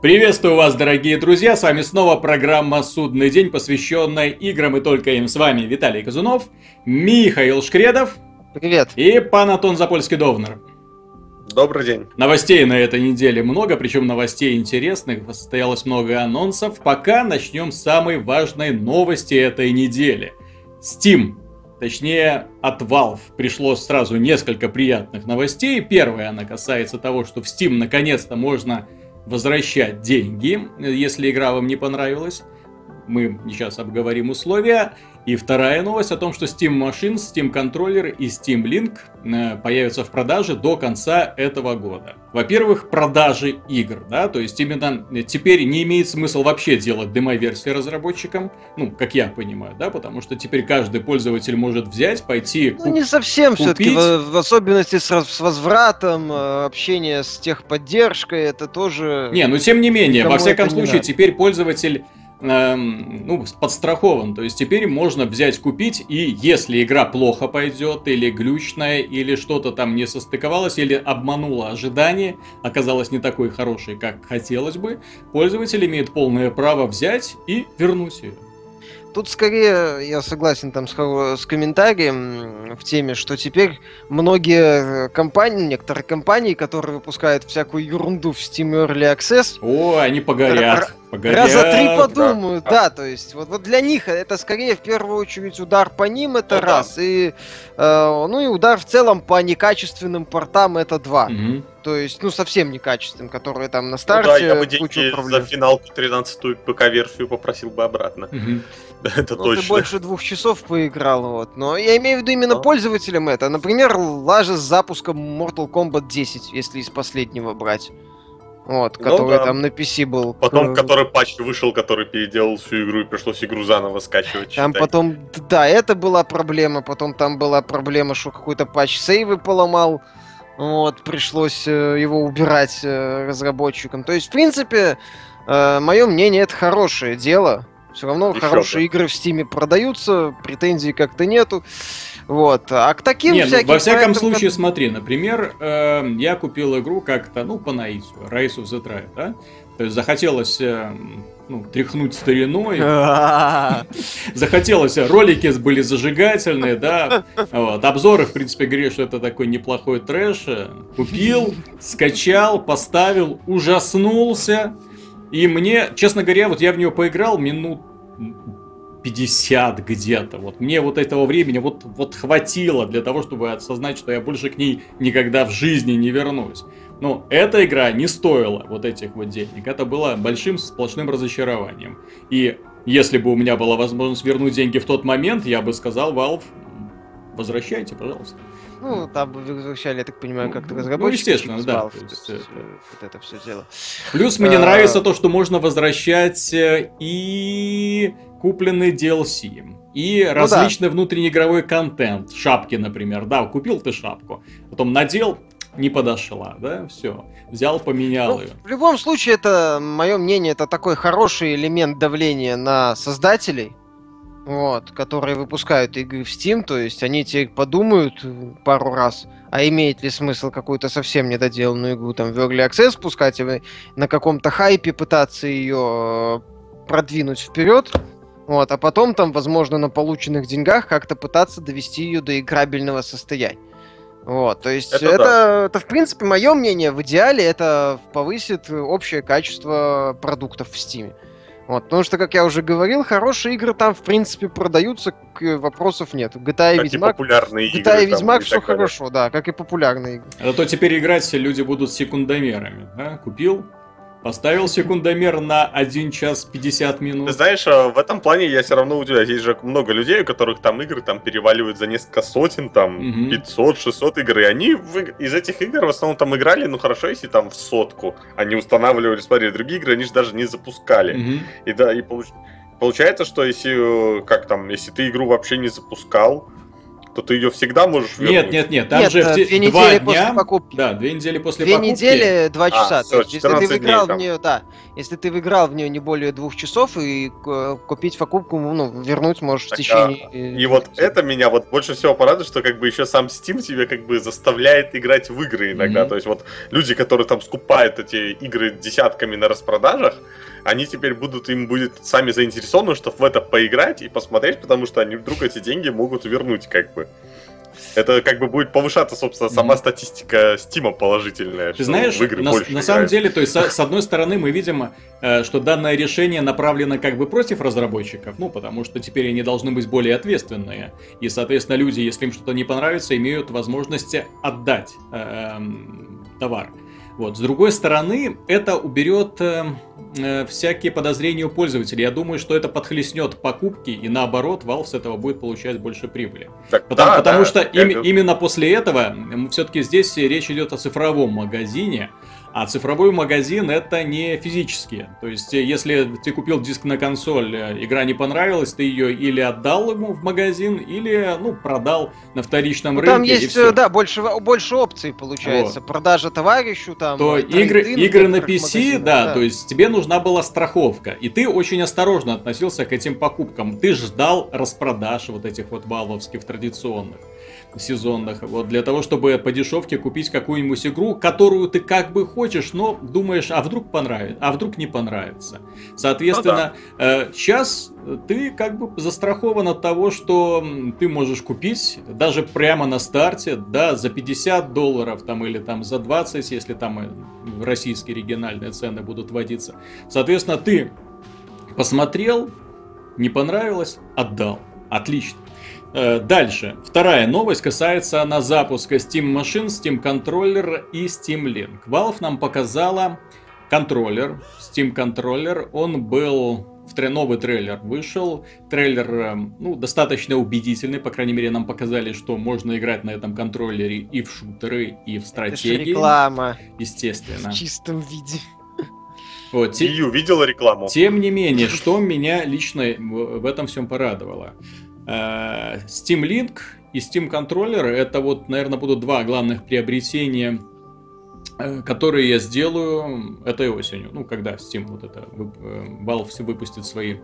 Приветствую вас, дорогие друзья, с вами снова программа «Судный день», посвященная играм и только им. С вами Виталий Казунов, Михаил Шкредов. Привет. И пан Антон Запольский-Довнер. Добрый день. Новостей на этой неделе много, причем новостей интересных, состоялось много анонсов. Пока начнем с самой важной новости этой недели. Steam Точнее, от Valve пришло сразу несколько приятных новостей. Первая, она касается того, что в Steam наконец-то можно возвращать деньги, если игра вам не понравилась. Мы сейчас обговорим условия. И вторая новость о том, что Steam Machines, Steam Controller и Steam Link э, появятся в продаже до конца этого года. Во-первых, продажи игр, да, то есть именно теперь не имеет смысла вообще делать демо-версии разработчикам, ну, как я понимаю, да, потому что теперь каждый пользователь может взять, пойти Ну, не совсем все-таки, в, в особенности с, с возвратом, э, общение с техподдержкой, это тоже... Не, ну тем не менее, во всяком случае, теперь пользователь эм, ну, подстрахован. То есть теперь можно взять, купить, и если игра плохо пойдет, или глючная, или что-то там не состыковалось, или обманула ожидания, оказалась не такой хорошей, как хотелось бы, пользователь имеет полное право взять и вернуть ее. Тут скорее я согласен там с, с комментарием в теме, что теперь многие э, компании, некоторые компании, которые выпускают всякую ерунду в Steam Early Access... О, они погорят. Погорят. Раза три подумают, да. да, то есть вот, вот для них это скорее в первую очередь удар по ним это ну, раз, да. и э, ну и удар в целом по некачественным портам это два. Угу. То есть, ну, совсем некачественным, которые там на старте. Ну, да, я бы деньги за финалку 13-ю ПК-версию попросил бы обратно. Угу. Это ну, точно. Ты больше двух часов поиграл, вот. Но я имею в виду именно Но. пользователям это. Например, лажа с запуском Mortal Kombat 10, если из последнего брать. Вот, ну, который да. там на PC был. Потом, который патч вышел, который переделал всю игру и пришлось игру заново скачивать. Там потом, да, это была проблема. Потом там была проблема, что какой-то патч сейвы поломал. Вот, пришлось э, его убирать э, разработчикам. То есть, в принципе, э, мое мнение, это хорошее дело. Все равно Еще хорошие бы. игры в Стиме продаются, претензий как-то нету. Вот. А к таким Нет, всяким... Ну, во всяком проектам, случае, смотри, например, э, я купил игру как-то, ну, по наитию, Rise of the Tribe, да? То есть захотелось э, ну, тряхнуть стариной. Захотелось, ролики были зажигательные, да. Вот. Обзоры, в принципе, говорили, что это такой неплохой трэш. Купил, скачал, поставил, ужаснулся. И мне, честно говоря, вот я в нее поиграл минут 50 где-то. Вот мне вот этого времени вот, вот хватило для того, чтобы осознать, что я больше к ней никогда в жизни не вернусь. Но эта игра не стоила вот этих вот денег. Это было большим сплошным разочарованием. И если бы у меня была возможность вернуть деньги в тот момент, я бы сказал, Valve, возвращайте, пожалуйста. Ну, там возвращали, я так понимаю, как-то ну, разработчики. Ну, естественно, да. Есть, это... Вот это все дело. Плюс мне а... нравится то, что можно возвращать э, и купленный DLC. И ну, различный да. внутреннеигровой контент. Шапки, например. Да, купил ты шапку. Потом надел, не подошла, да, все. Взял, поменял ну, ее. В любом случае, это, мое мнение, это такой хороший элемент давления на создателей вот, которые выпускают игры в Steam, то есть они теперь подумают пару раз, а имеет ли смысл какую-то совсем недоделанную игру там в Early Access пускать, и на каком-то хайпе пытаться ее э, продвинуть вперед, вот, а потом там, возможно, на полученных деньгах как-то пытаться довести ее до играбельного состояния. Вот, то есть это, это, да. это, в принципе, мое мнение, в идеале это повысит общее качество продуктов в Steam. Вот, потому что, как я уже говорил, хорошие игры там, в принципе, продаются, вопросов нет. GTA и Ведьмак... И популярные GTA игры, и Ведьмак все хорошо, да, как и популярные игры. А то теперь играть все люди будут секундомерами, да? Купил, Поставил секундомер на 1 час 50 минут. Ты знаешь, а, в этом плане я все равно удивляюсь. Есть же много людей, у которых там игры там переваливают за несколько сотен, там угу. 500, 600 игр. И они в, из этих игр в основном там играли, ну хорошо, если там в сотку. Они устанавливали, смотри, другие игры они же даже не запускали. Угу. И да, и получ... получается, что если, как там, если ты игру вообще не запускал, то ты ее всегда можешь вернуть. Нет, нет, нет, там нет, же две те, недели два после дня, покупки. Да, две недели после две покупки. Две недели, два часа. А, все, есть, если ты выиграл в нее, да, если ты выиграл в нее не более двух часов и купить покупку, ну, вернуть можешь так, в течение... А, и вот это меня вот больше всего порадует, что как бы еще сам Steam тебя как бы заставляет играть в игры иногда. Mm-hmm. То есть вот люди, которые там скупают эти игры десятками на распродажах, они теперь будут, им будет сами заинтересованы, чтобы в это поиграть и посмотреть, потому что они вдруг эти деньги могут вернуть, как бы. Это как бы будет повышаться, собственно, сама статистика Стима положительная. Ты знаешь, в игры на, больше на самом деле, то есть, с, с одной стороны, мы видим, э, что данное решение направлено как бы против разработчиков, ну, потому что теперь они должны быть более ответственные. И, соответственно, люди, если им что-то не понравится, имеют возможность отдать э, э, товар. Вот. С другой стороны, это уберет э, э, всякие подозрения у пользователей. Я думаю, что это подхлестнет покупки, и наоборот, Valve с этого будет получать больше прибыли. Так, потому, да, потому да, что им, именно после этого, все-таки здесь речь идет о цифровом магазине, а цифровой магазин это не физические. То есть, э, если ты купил диск на консоль, э, игра не понравилась, ты ее или отдал ему в магазин, или, ну, продал на вторичном ну, рынке. Там есть, да, больше, больше опций получается. Вот. Продажа товарищу, там. То игры, игры на PC, да, да, то есть тебе нужна была страховка. И ты очень осторожно относился к этим покупкам. Ты ждал распродаж вот этих вот валовских традиционных сезонных, вот для того, чтобы по дешевке купить какую-нибудь игру, которую ты как бы хочешь, но думаешь, а вдруг понравится, а вдруг не понравится. Соответственно, ну, да. э, сейчас ты как бы застрахован от того, что ты можешь купить даже прямо на старте, да, за 50 долларов там или там за 20, если там э, российские региональные цены будут вводиться. Соответственно, ты посмотрел, не понравилось, отдал. Отлично. Э, дальше. Вторая новость касается на запуска Steam машин, Steam контроллер и Steam Link. Valve нам показала контроллер, Steam контроллер. Он был в новый трейлер вышел. Трейлер, э, ну, достаточно убедительный, по крайней мере, нам показали, что можно играть на этом контроллере и в шутеры, и в стратегии. Это реклама. Естественно. В чистом виде. Вот, те... видела рекламу. Тем не менее, что меня лично в этом всем порадовало. Э, Steam Link и Steam Controller это вот, наверное, будут два главных приобретения, э, которые я сделаю этой осенью. Ну, когда Steam вот это э, Valve выпустит свои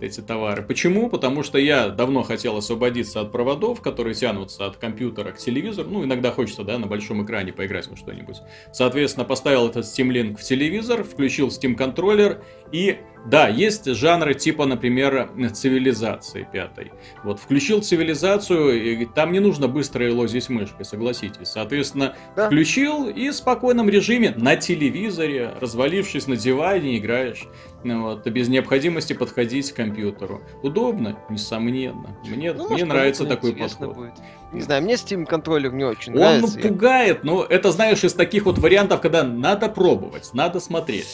эти товары. Почему? Потому что я давно хотел освободиться от проводов, которые тянутся от компьютера к телевизору. Ну, иногда хочется, да, на большом экране поиграть во что-нибудь. Соответственно, поставил этот Steam Link в телевизор, включил Steam контроллер и да, есть жанры типа, например, цивилизации пятой. Вот, включил цивилизацию, и там не нужно быстро лозить мышкой, согласитесь. Соответственно, да. включил и в спокойном режиме на телевизоре, развалившись на диване, играешь. Ну вот, без необходимости подходить к компьютеру. Удобно, несомненно. Мне, ну, мне нравится такой подход. Будет. Не знаю, мне Steam контроллер не очень Он нравится. Он пугает, но это, знаешь, из таких вот вариантов, когда надо пробовать, надо смотреть.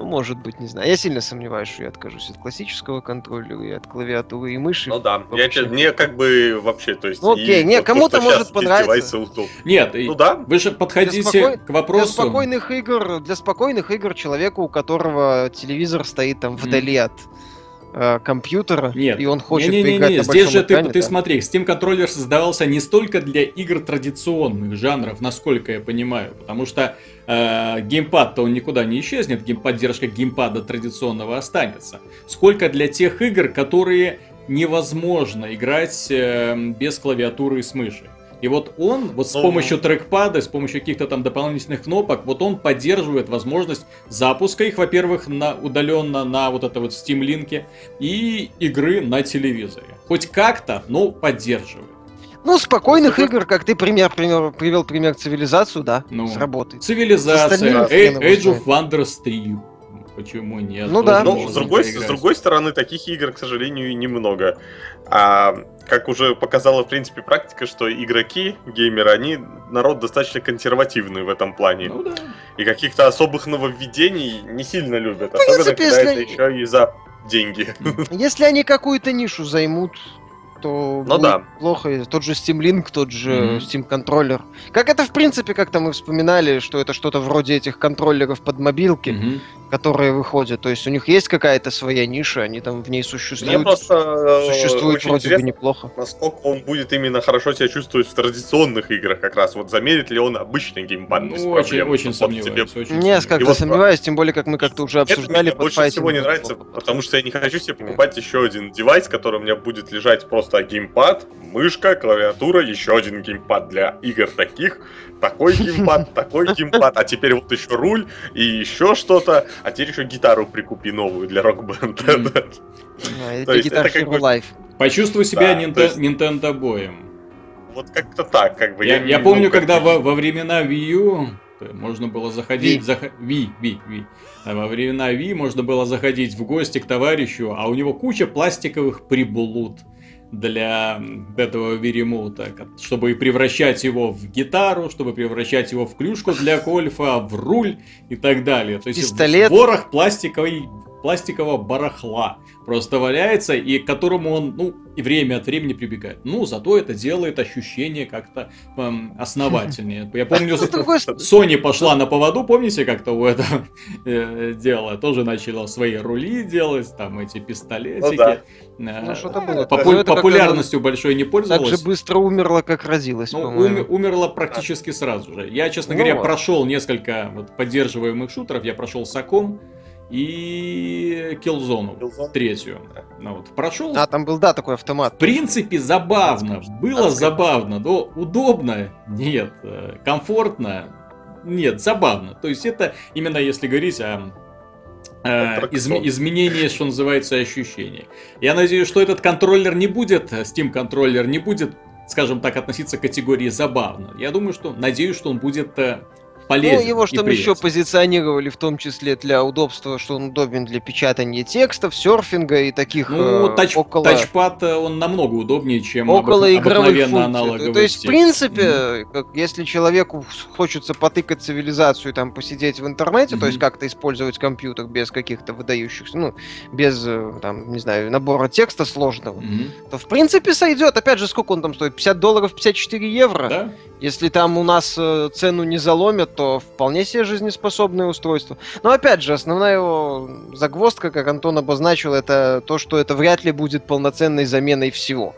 Ну, может быть, не знаю. Я сильно сомневаюсь, что я откажусь от классического контроллера и от клавиатуры и мыши. Ну да, я тебе, мне как бы вообще, то есть... Ну окей, не, кому-то может понравиться. Нет, ну да. Вы же подходите спокой... к вопросу... Для спокойных игр, для спокойных игр человеку, у которого телевизор стоит там вдали mm. от э, компьютера, Нет. и он хочет не, не, не, не, не. Здесь же экране, ты, ты смотри, Steam контроллер создавался не столько для игр традиционных жанров, насколько я понимаю, потому что э, геймпад-то он никуда не исчезнет, гейм поддержка геймпада традиционного останется. Сколько для тех игр, которые невозможно играть э, без клавиатуры и с мыши. И вот он, вот с помощью трекпада, с помощью каких-то там дополнительных кнопок, вот он поддерживает возможность запуска их, во-первых, на, удаленно на вот это вот Steam Link и игры на телевизоре. Хоть как-то, но поддерживает. Ну, спокойных ну, игр, как ты пример, пример, привел пример цивилизацию, да, ну, сработает. Цивилизация, Age of Wonders 3. Почему нет? Ну да. Но с другой, с другой стороны, таких игр, к сожалению, немного. А, как уже показала, в принципе, практика, что игроки, геймеры, они народ достаточно консервативный в этом плане. Ну, да. И каких-то особых нововведений не сильно любят. Ну, особенно, принципе, когда если... это еще и за деньги. Если они какую-то нишу займут, то ну, да. плохо. Тот же Steam Link, тот же mm-hmm. Steam контроллер. Как это, в принципе, как-то мы вспоминали, что это что-то вроде этих контроллеров под мобилки. Mm-hmm. Которые выходят. То есть у них есть какая-то своя ниша, они там в ней существуют. Мне просто э, существует вроде бы неплохо. Насколько он будет именно хорошо себя чувствовать в традиционных играх как раз. Вот замерит ли он обычный геймпад ну, без очень, проблем. Очень сомневаюсь. Тебе... Очень не, как-то вот... сомневаюсь, тем более, как мы как-то уже обсуждали. Это мне больше всего не нравится, потому что я не хочу себе покупать еще один девайс, который у меня будет лежать просто геймпад, мышка, клавиатура, еще один геймпад для игр таких, такой геймпад, такой геймпад, а теперь вот еще руль и еще что-то, а теперь еще гитару прикупи новую для рок-бенда. Почувствуй себя Nintendo боем. Вот как-то так, как бы. Я, я, я помню, когда во, во времена Wii U можно было заходить... Wii. Wii, Wii, Wii. Во времена Wii можно было заходить в гости к товарищу, а у него куча пластиковых приблуд для этого веремута, чтобы превращать его в гитару, чтобы превращать его в клюшку для гольфа, в руль и так далее. То есть Пистолет. ворох пластиковый пластикового барахла просто валяется, и к которому он, ну, и время от времени прибегает. Ну, зато это делает ощущение как-то эм, основательнее. Я помню, Sony пошла на поводу, помните, как-то у этого э, дела? Тоже начала свои рули делать, там эти пистолетики. Ну, да. Э, ну, что-то было. Попу- популярностью большой не пользовалась. Так же быстро умерла, как родилась, ну, ум- умерла практически сразу же. Я, честно ну, говоря, прошел несколько вот, поддерживаемых шутеров. Я прошел Саком, и Killzone, Killzone? третью. Ну, вот, прошел. А, там был, да, такой автомат. В принципе, забавно. Было забавно, но удобно? Нет. Э, комфортно? Нет, забавно. То есть это именно если говорить о э, изм, изменение, что называется, ощущений. Я надеюсь, что этот контроллер не будет, Steam контроллер не будет, скажем так, относиться к категории забавно. Я думаю, что, надеюсь, что он будет э, полезен. Ну, его что там еще позиционировали, в том числе для удобства, что он удобен для печатания текстов, серфинга и таких ну, э, тач, около... тачпад э, он намного удобнее, чем около об, обыкновенно аналоговый. То есть, в принципе, mm-hmm. как, если человеку хочется потыкать цивилизацию, там, посидеть в интернете, mm-hmm. то есть как-то использовать компьютер без каких-то выдающихся, ну, без, э, там, не знаю, набора текста сложного, mm-hmm. то, в принципе, сойдет. Опять же, сколько он там стоит? 50 долларов, 54 евро? Да? Если там у нас цену не заломят, то вполне себе жизнеспособное устройство. Но опять же, основная его загвоздка, как Антон обозначил, это то, что это вряд ли будет полноценной заменой всего.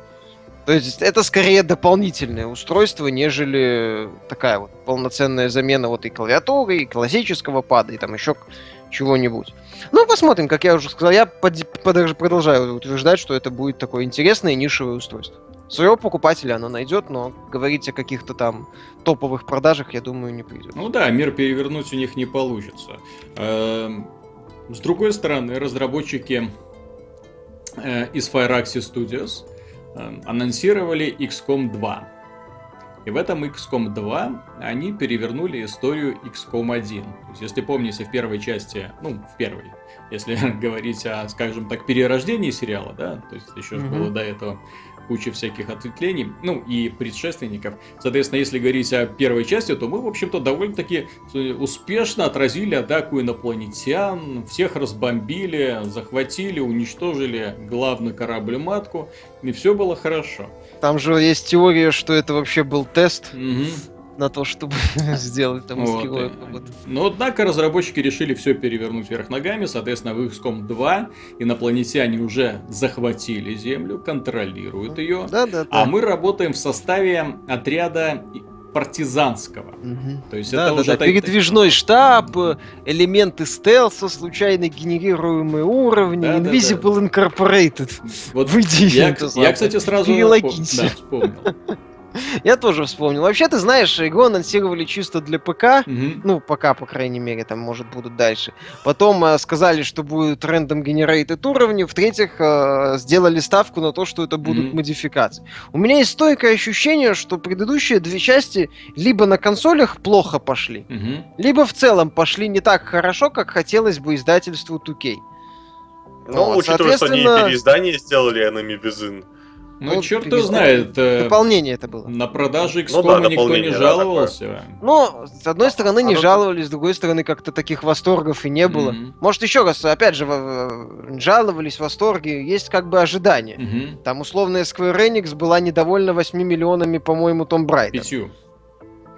То есть это скорее дополнительное устройство, нежели такая вот полноценная замена вот и клавиатуры, и классического пада, и там еще чего-нибудь. Ну, посмотрим, как я уже сказал, я под, под, продолжаю утверждать, что это будет такое интересное нишевое устройство. Своего покупателя оно найдет, но говорить о каких-то там топовых продажах, я думаю, не придет. Ну да, мир перевернуть у них не получится. Эм, с другой стороны, разработчики э, из Fireaxis Studios эм, анонсировали XCOM 2. И в этом XCOM 2 они перевернули историю XCOM 1. То есть, если помните, в первой части, ну, в первой, если говорить о, скажем так, перерождении сериала, да, то есть еще mm-hmm. было до этого куча всяких ответвлений, ну и предшественников. Соответственно, если говорить о первой части, то мы, в общем-то, довольно-таки успешно отразили атаку инопланетян, всех разбомбили, захватили, уничтожили главный корабль-матку, и все было хорошо. Там же есть теория, что это вообще был тест. Угу на то, чтобы сделать там вот. героя Но, однако, разработчики решили все перевернуть вверх ногами. Соответственно, в XCOM 2 инопланетяне уже захватили Землю, контролируют ее. Да, да, да. А мы работаем в составе отряда партизанского. Угу. То есть да, это да, уже да. передвижной штаб, элементы стелса, случайно генерируемые уровни, да, Invisible да, да. Incorporated. Вот Выйди я, я, кстати, сразу да, вспомнил. Я тоже вспомнил. Вообще, ты знаешь, игру анонсировали чисто для ПК. Ну, пока, по крайней мере, там, может, будут дальше. Потом э, сказали, что будет рандом генерейтед уровни. В-третьих, э, сделали ставку на то, что это будут модификации. У меня есть стойкое ощущение, что предыдущие две части либо на консолях плохо пошли, либо в целом пошли не так хорошо, как хотелось бы издательству 2K. Ну, вот, учитывая, что они переиздание сделали Enemy Within, ну, ну черт его знает. Э, дополнение это было. На продаже XCOM ну, да, никто не жаловался. Да, ну, с одной стороны, не а, жаловались, с другой стороны, как-то таких восторгов и не было. Mm-hmm. Может, еще раз, опять же, жаловались, восторги, есть как бы ожидания. Mm-hmm. Там условная Square Enix была недовольна 8 миллионами, по-моему, Том Брайда. Пятью.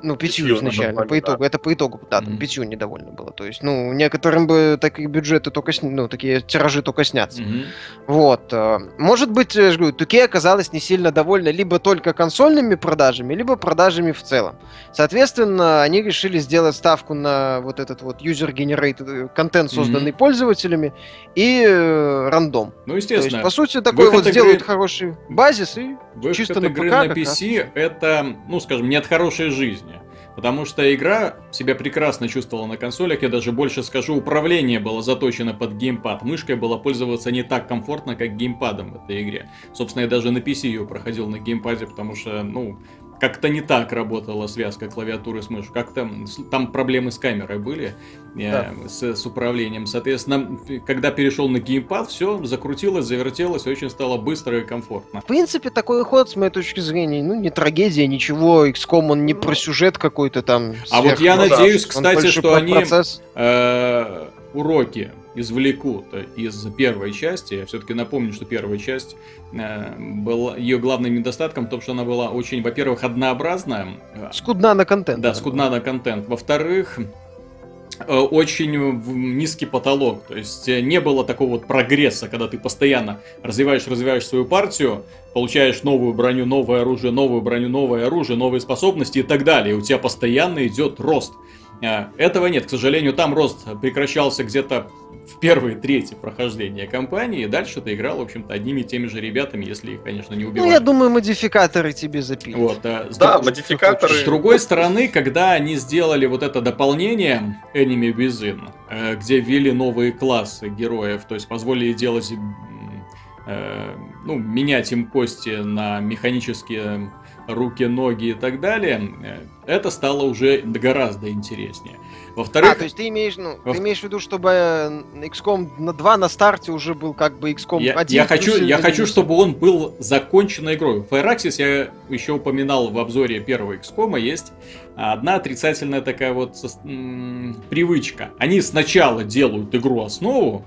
Ну, пятью, пятью изначально, по итогу. Да. Это по итогу, да, там mm-hmm. пятью недовольно было. То есть, ну, некоторым бы такие бюджеты только, ну, такие тиражи только снятся. Mm-hmm. Вот. Э, может быть, я же говорю, Туке оказалась не сильно довольна либо только консольными продажами, либо продажами в целом. Соответственно, они решили сделать ставку на вот этот вот user-generated э, контент, созданный mm-hmm. пользователями, и э, рандом. Ну, естественно. То есть, по сути, такой вот игры... сделают хороший базис и Выход чисто на ПК, на PC это, ну, скажем, не от хорошей жизни. Потому что игра себя прекрасно чувствовала на консолях, я даже больше скажу, управление было заточено под геймпад. Мышкой было пользоваться не так комфортно, как геймпадом в этой игре. Собственно, я даже на PC ее проходил на геймпаде, потому что, ну, как-то не так работала связка клавиатуры с мышью. Как-то там проблемы с камерой были, да. с, с управлением. Соответственно, когда перешел на геймпад, все закрутилось, завертелось, очень стало быстро и комфортно. В принципе, такой ход, с моей точки зрения, ну, не трагедия, ничего. XCOM, он не про сюжет какой-то там. А вот я ну, надеюсь, да. кстати, что они э, уроки извлекут из первой части. Я все-таки напомню, что первая часть э, была ее главным недостатком в том, что она была очень, во-первых, однообразная. Скудна на контент. Да, скудна на контент. Во-вторых, э, очень низкий потолок. То есть э, не было такого вот прогресса, когда ты постоянно развиваешь, развиваешь свою партию, получаешь новую броню, новое оружие, новую броню, новое оружие, новые способности и так далее. И у тебя постоянно идет рост. Э, этого нет, к сожалению, там рост прекращался где-то в первые трети прохождения кампании, и дальше ты играл, в общем-то, одними и теми же ребятами, если их, конечно, не убивали. Ну, я думаю, модификаторы тебе запилят. Вот, а, с да, друг... модификаторы. С другой стороны, когда они сделали вот это дополнение Enemy Within, э, где ввели новые классы героев, то есть позволили делать, э, ну, менять им кости на механические руки, ноги и так далее, это стало уже гораздо интереснее. Во-вторых... А, то есть ты имеешь, ну, Во... ты имеешь в виду, чтобы э, XCOM на 2 на старте уже был как бы XCOM я, 1? Я хочу, я хочу, чтобы он был законченной игрой. В Firaxis я еще упоминал в обзоре первого XCOM, есть одна отрицательная такая вот м- привычка. Они сначала делают игру основу,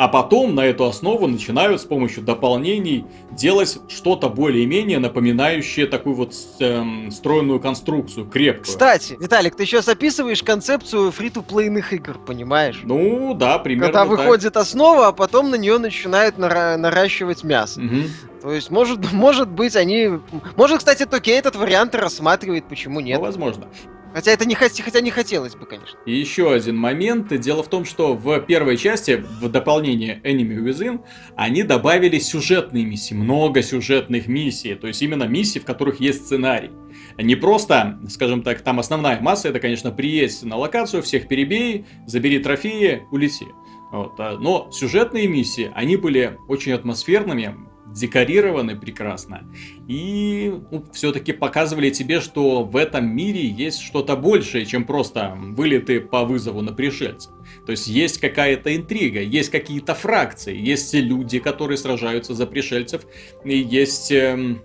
а потом на эту основу начинают с помощью дополнений делать что-то более-менее напоминающее такую вот эм, стройную конструкцую, крепкую. Кстати, Виталик, ты сейчас описываешь концепцию фри-то-плейных игр, понимаешь? Ну, да, примерно Когда выходит так. основа, а потом на нее начинают нара- наращивать мясо. Угу. То есть, может, может быть, они... Может, кстати, Токей этот вариант рассматривает, почему нет. Ну, возможно. Хотя это не, хотя не хотелось бы, конечно. И еще один момент. Дело в том, что в первой части, в дополнение Enemy Within, они добавили сюжетные миссии, много сюжетных миссий. То есть именно миссии, в которых есть сценарий. Не просто, скажем так, там основная масса, это, конечно, приедь на локацию, всех перебей, забери трофеи, улети. Вот. А, но сюжетные миссии, они были очень атмосферными, декорированы прекрасно. И ну, все-таки показывали тебе, что в этом мире есть что-то большее, чем просто вылеты по вызову на пришельцев. То есть есть какая-то интрига, есть какие-то фракции, есть люди, которые сражаются за пришельцев, и есть э,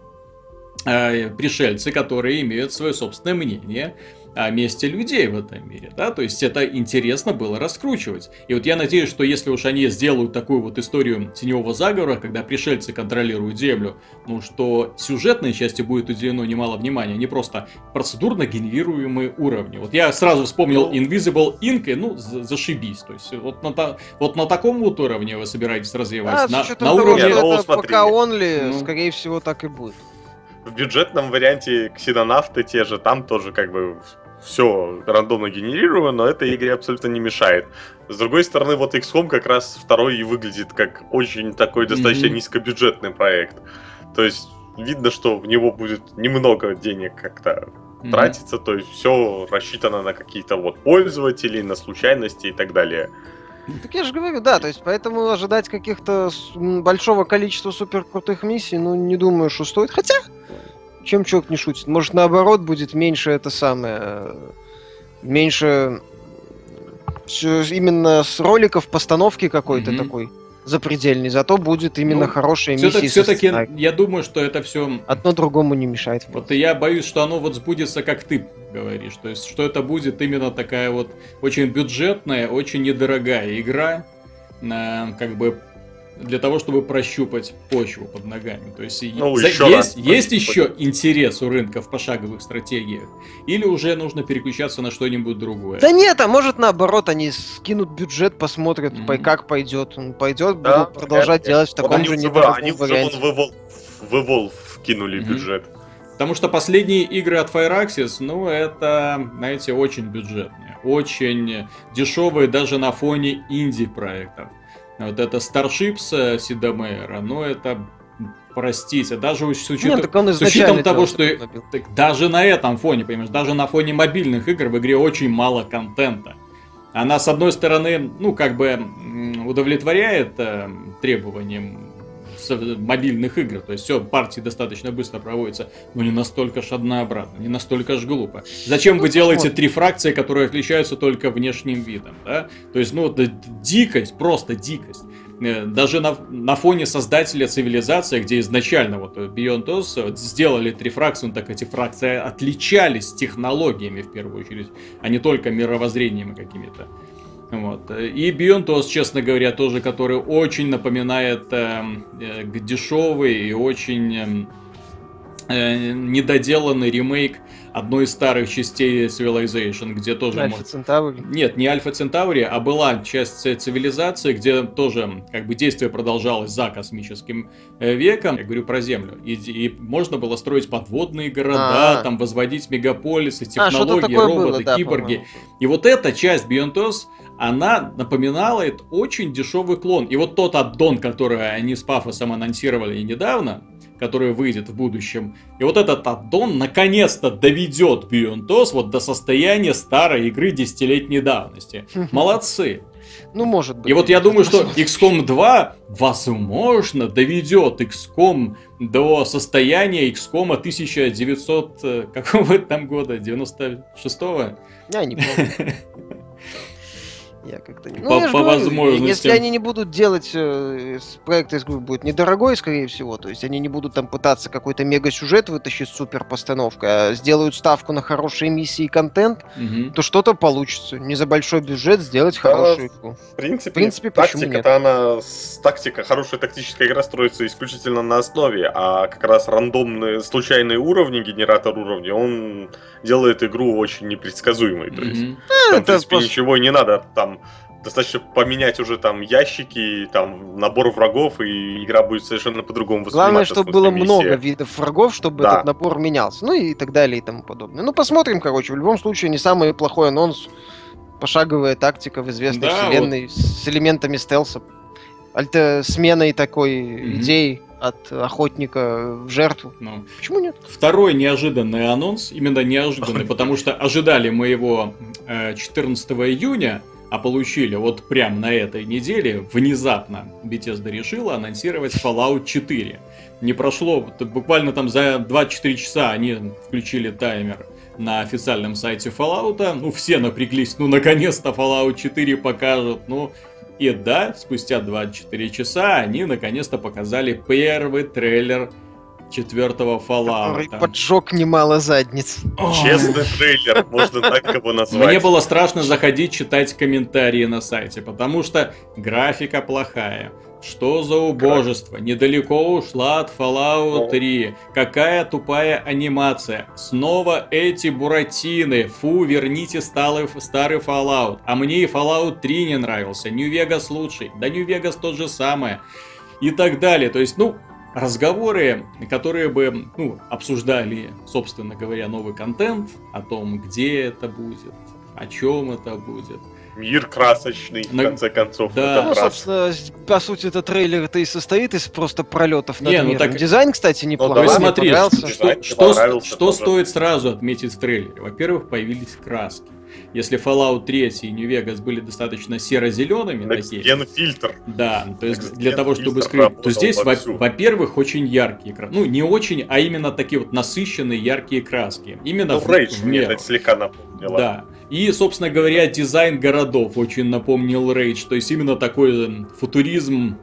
э, пришельцы, которые имеют свое собственное мнение о месте людей в этом мире, да, то есть это интересно было раскручивать. И вот я надеюсь, что если уж они сделают такую вот историю теневого заговора, когда пришельцы контролируют Землю, ну что сюжетной части будет уделено немало внимания, не просто процедурно генерируемые уровни. Вот я сразу вспомнил ну. Invisible Ink, и, ну, зашибись, то есть вот на, вот на таком вот уровне вы собираетесь развивать, а, на, на уровне... Это пока онли, ну, скорее всего, так и будет. В бюджетном варианте ксенонавты те же, там тоже как бы все рандомно генерируемо, но этой игре абсолютно не мешает. С другой стороны, вот XCOM как раз второй и выглядит как очень такой достаточно mm-hmm. низкобюджетный проект. То есть видно, что в него будет немного денег как-то mm-hmm. тратиться, то есть все рассчитано на какие-то вот пользователей, на случайности и так далее. Так я же говорю, да, то есть поэтому ожидать каких-то большого количества супер крутых миссий, ну не думаю, что стоит. Хотя, чем человек не шутит? Может, наоборот, будет меньше это самое... Э, меньше... Все именно с роликов постановки какой-то mm-hmm. такой запредельный, зато будет именно ну, хорошая миссия. Все-таки я думаю, что это все... Одно другому не мешает. Вот и я боюсь, что оно вот сбудется, как ты говоришь. То есть, что это будет именно такая вот очень бюджетная, очень недорогая игра, как бы для того, чтобы прощупать почву под ногами. То есть, ну, за, еще есть, есть еще интерес у рынка в пошаговых стратегиях? Или уже нужно переключаться на что-нибудь другое? Да нет, а может наоборот, они скинут бюджет, посмотрят, mm-hmm. как пойдет. Он пойдет, да, будут продолжать это, делать в таком же недорогом Они варианте. в Evolve кинули mm-hmm. бюджет. Потому что последние игры от Firaxis, ну, это, знаете, очень бюджетные. Очень дешевые даже на фоне инди-проектов. Вот это Starships Сидомейра, ну, это простите, даже с учетом, Нет, с учетом того, что так, даже на этом фоне, понимаешь, даже на фоне мобильных игр в игре очень мало контента. Она, с одной стороны, ну, как бы удовлетворяет э, требованиям мобильных игр. То есть все, партии достаточно быстро проводятся, но не настолько ж однообразно, не настолько ж глупо. Зачем вы ну, делаете три фракции, которые отличаются только внешним видом, да? То есть, ну, это дикость, просто дикость. Э, даже на, на фоне создателя цивилизации, где изначально вот Beyond Oz сделали три фракции, ну так эти фракции отличались технологиями в первую очередь, а не только мировоззрением какими-то. Вот. И Oz, честно говоря, тоже, который очень напоминает эм, э, дешевый и очень эм, э, недоделанный ремейк одной из старых частей Civilization, где тоже... Альфа Центаври? Нет, не Альфа Центаври, а была часть цивилизации, где тоже как бы действие продолжалось за космическим э, веком. Я говорю про Землю. И, и можно было строить подводные города, А-а-а. там возводить мегаполисы, а, технологии, а, роботы, было, киборги. Да, и вот эта часть Beyond Oz, она напоминала очень дешевый клон. И вот тот аддон, который они с пафосом анонсировали недавно, который выйдет в будущем. И вот этот аддон наконец-то доведет Beyond вот до состояния старой игры десятилетней давности. Молодцы. Ну, может быть. И вот я думаю, что XCOM 2, возможно, доведет XCOM до состояния XCOM 1900... Э, какого там года? 96-го? Я не помню. Я как-то не... Ну, по, я по говорю, возможности. Если они не будут делать э, проект из группы будет недорогой, скорее всего, то есть они не будут там пытаться какой-то мега-сюжет вытащить супер постановкой, а сделают ставку на хорошие миссии и контент, угу. то что-то получится. Не за большой бюджет сделать да, хорошую игру. В принципе, в принципе тактика-то она... Тактика, хорошая тактическая игра строится исключительно на основе, а как раз рандомные, случайные уровни, генератор уровней, он делает игру очень непредсказуемой. То есть, mm-hmm. там, в принципе, просто... ничего не надо там достаточно поменять уже там ящики, там набор врагов, и игра будет совершенно по-другому Главное, чтобы было миссия. много видов врагов, чтобы да. этот набор менялся. Ну и так далее и тому подобное. Ну посмотрим, короче. В любом случае, не самый плохой анонс. Пошаговая тактика в известной да, вселенной вот. с элементами стелса. Альте сменой такой mm-hmm. идеи от охотника в жертву. Ну, Почему нет? Второй неожиданный анонс, именно неожиданный, потому что ожидали мы его 14 э, июня, а получили вот прям на этой неделе, внезапно Bethesda решила анонсировать Fallout 4. Не прошло, буквально там за 24 часа они включили таймер на официальном сайте Fallout. Ну, все напряглись, ну, наконец-то Fallout 4 покажут. Ну, и да, спустя 24 часа они наконец-то показали первый трейлер четвертого Fallout. Который поджег немало задниц. Честный трейлер, можно так его назвать. Мне было страшно заходить читать комментарии на сайте, потому что графика плохая. Что за убожество? Недалеко ушла от Fallout 3. Какая тупая анимация. Снова эти буратины. Фу, верните старый, старый Fallout. А мне и Fallout 3 не нравился. New Vegas лучший. Да New Vegas тот же самое. И так далее. То есть, ну, разговоры, которые бы ну, обсуждали, собственно говоря, новый контент, о том, где это будет, о чем это будет. Мир красочный, На... в конце концов. Да. Ну, собственно, по сути, этот трейлер это и состоит из просто пролетов над Не, ну. Так... Дизайн, кстати, ну неплохой. Ну, да, смотри, что, что, что стоит сразу отметить в трейлере? Во-первых, появились краски. Если Fallout 3 и New Vegas были достаточно серо-зелеными такие. фильтр. Да, то есть Next для того, чтобы скрыть, то здесь, во-первых, очень яркие краски. Ну, не очень, а именно такие вот насыщенные яркие краски. Именно ну, в, Rage в меру. это слегка напомнило. Да. И, собственно говоря, дизайн городов очень напомнил Rage. То есть именно такой э, футуризм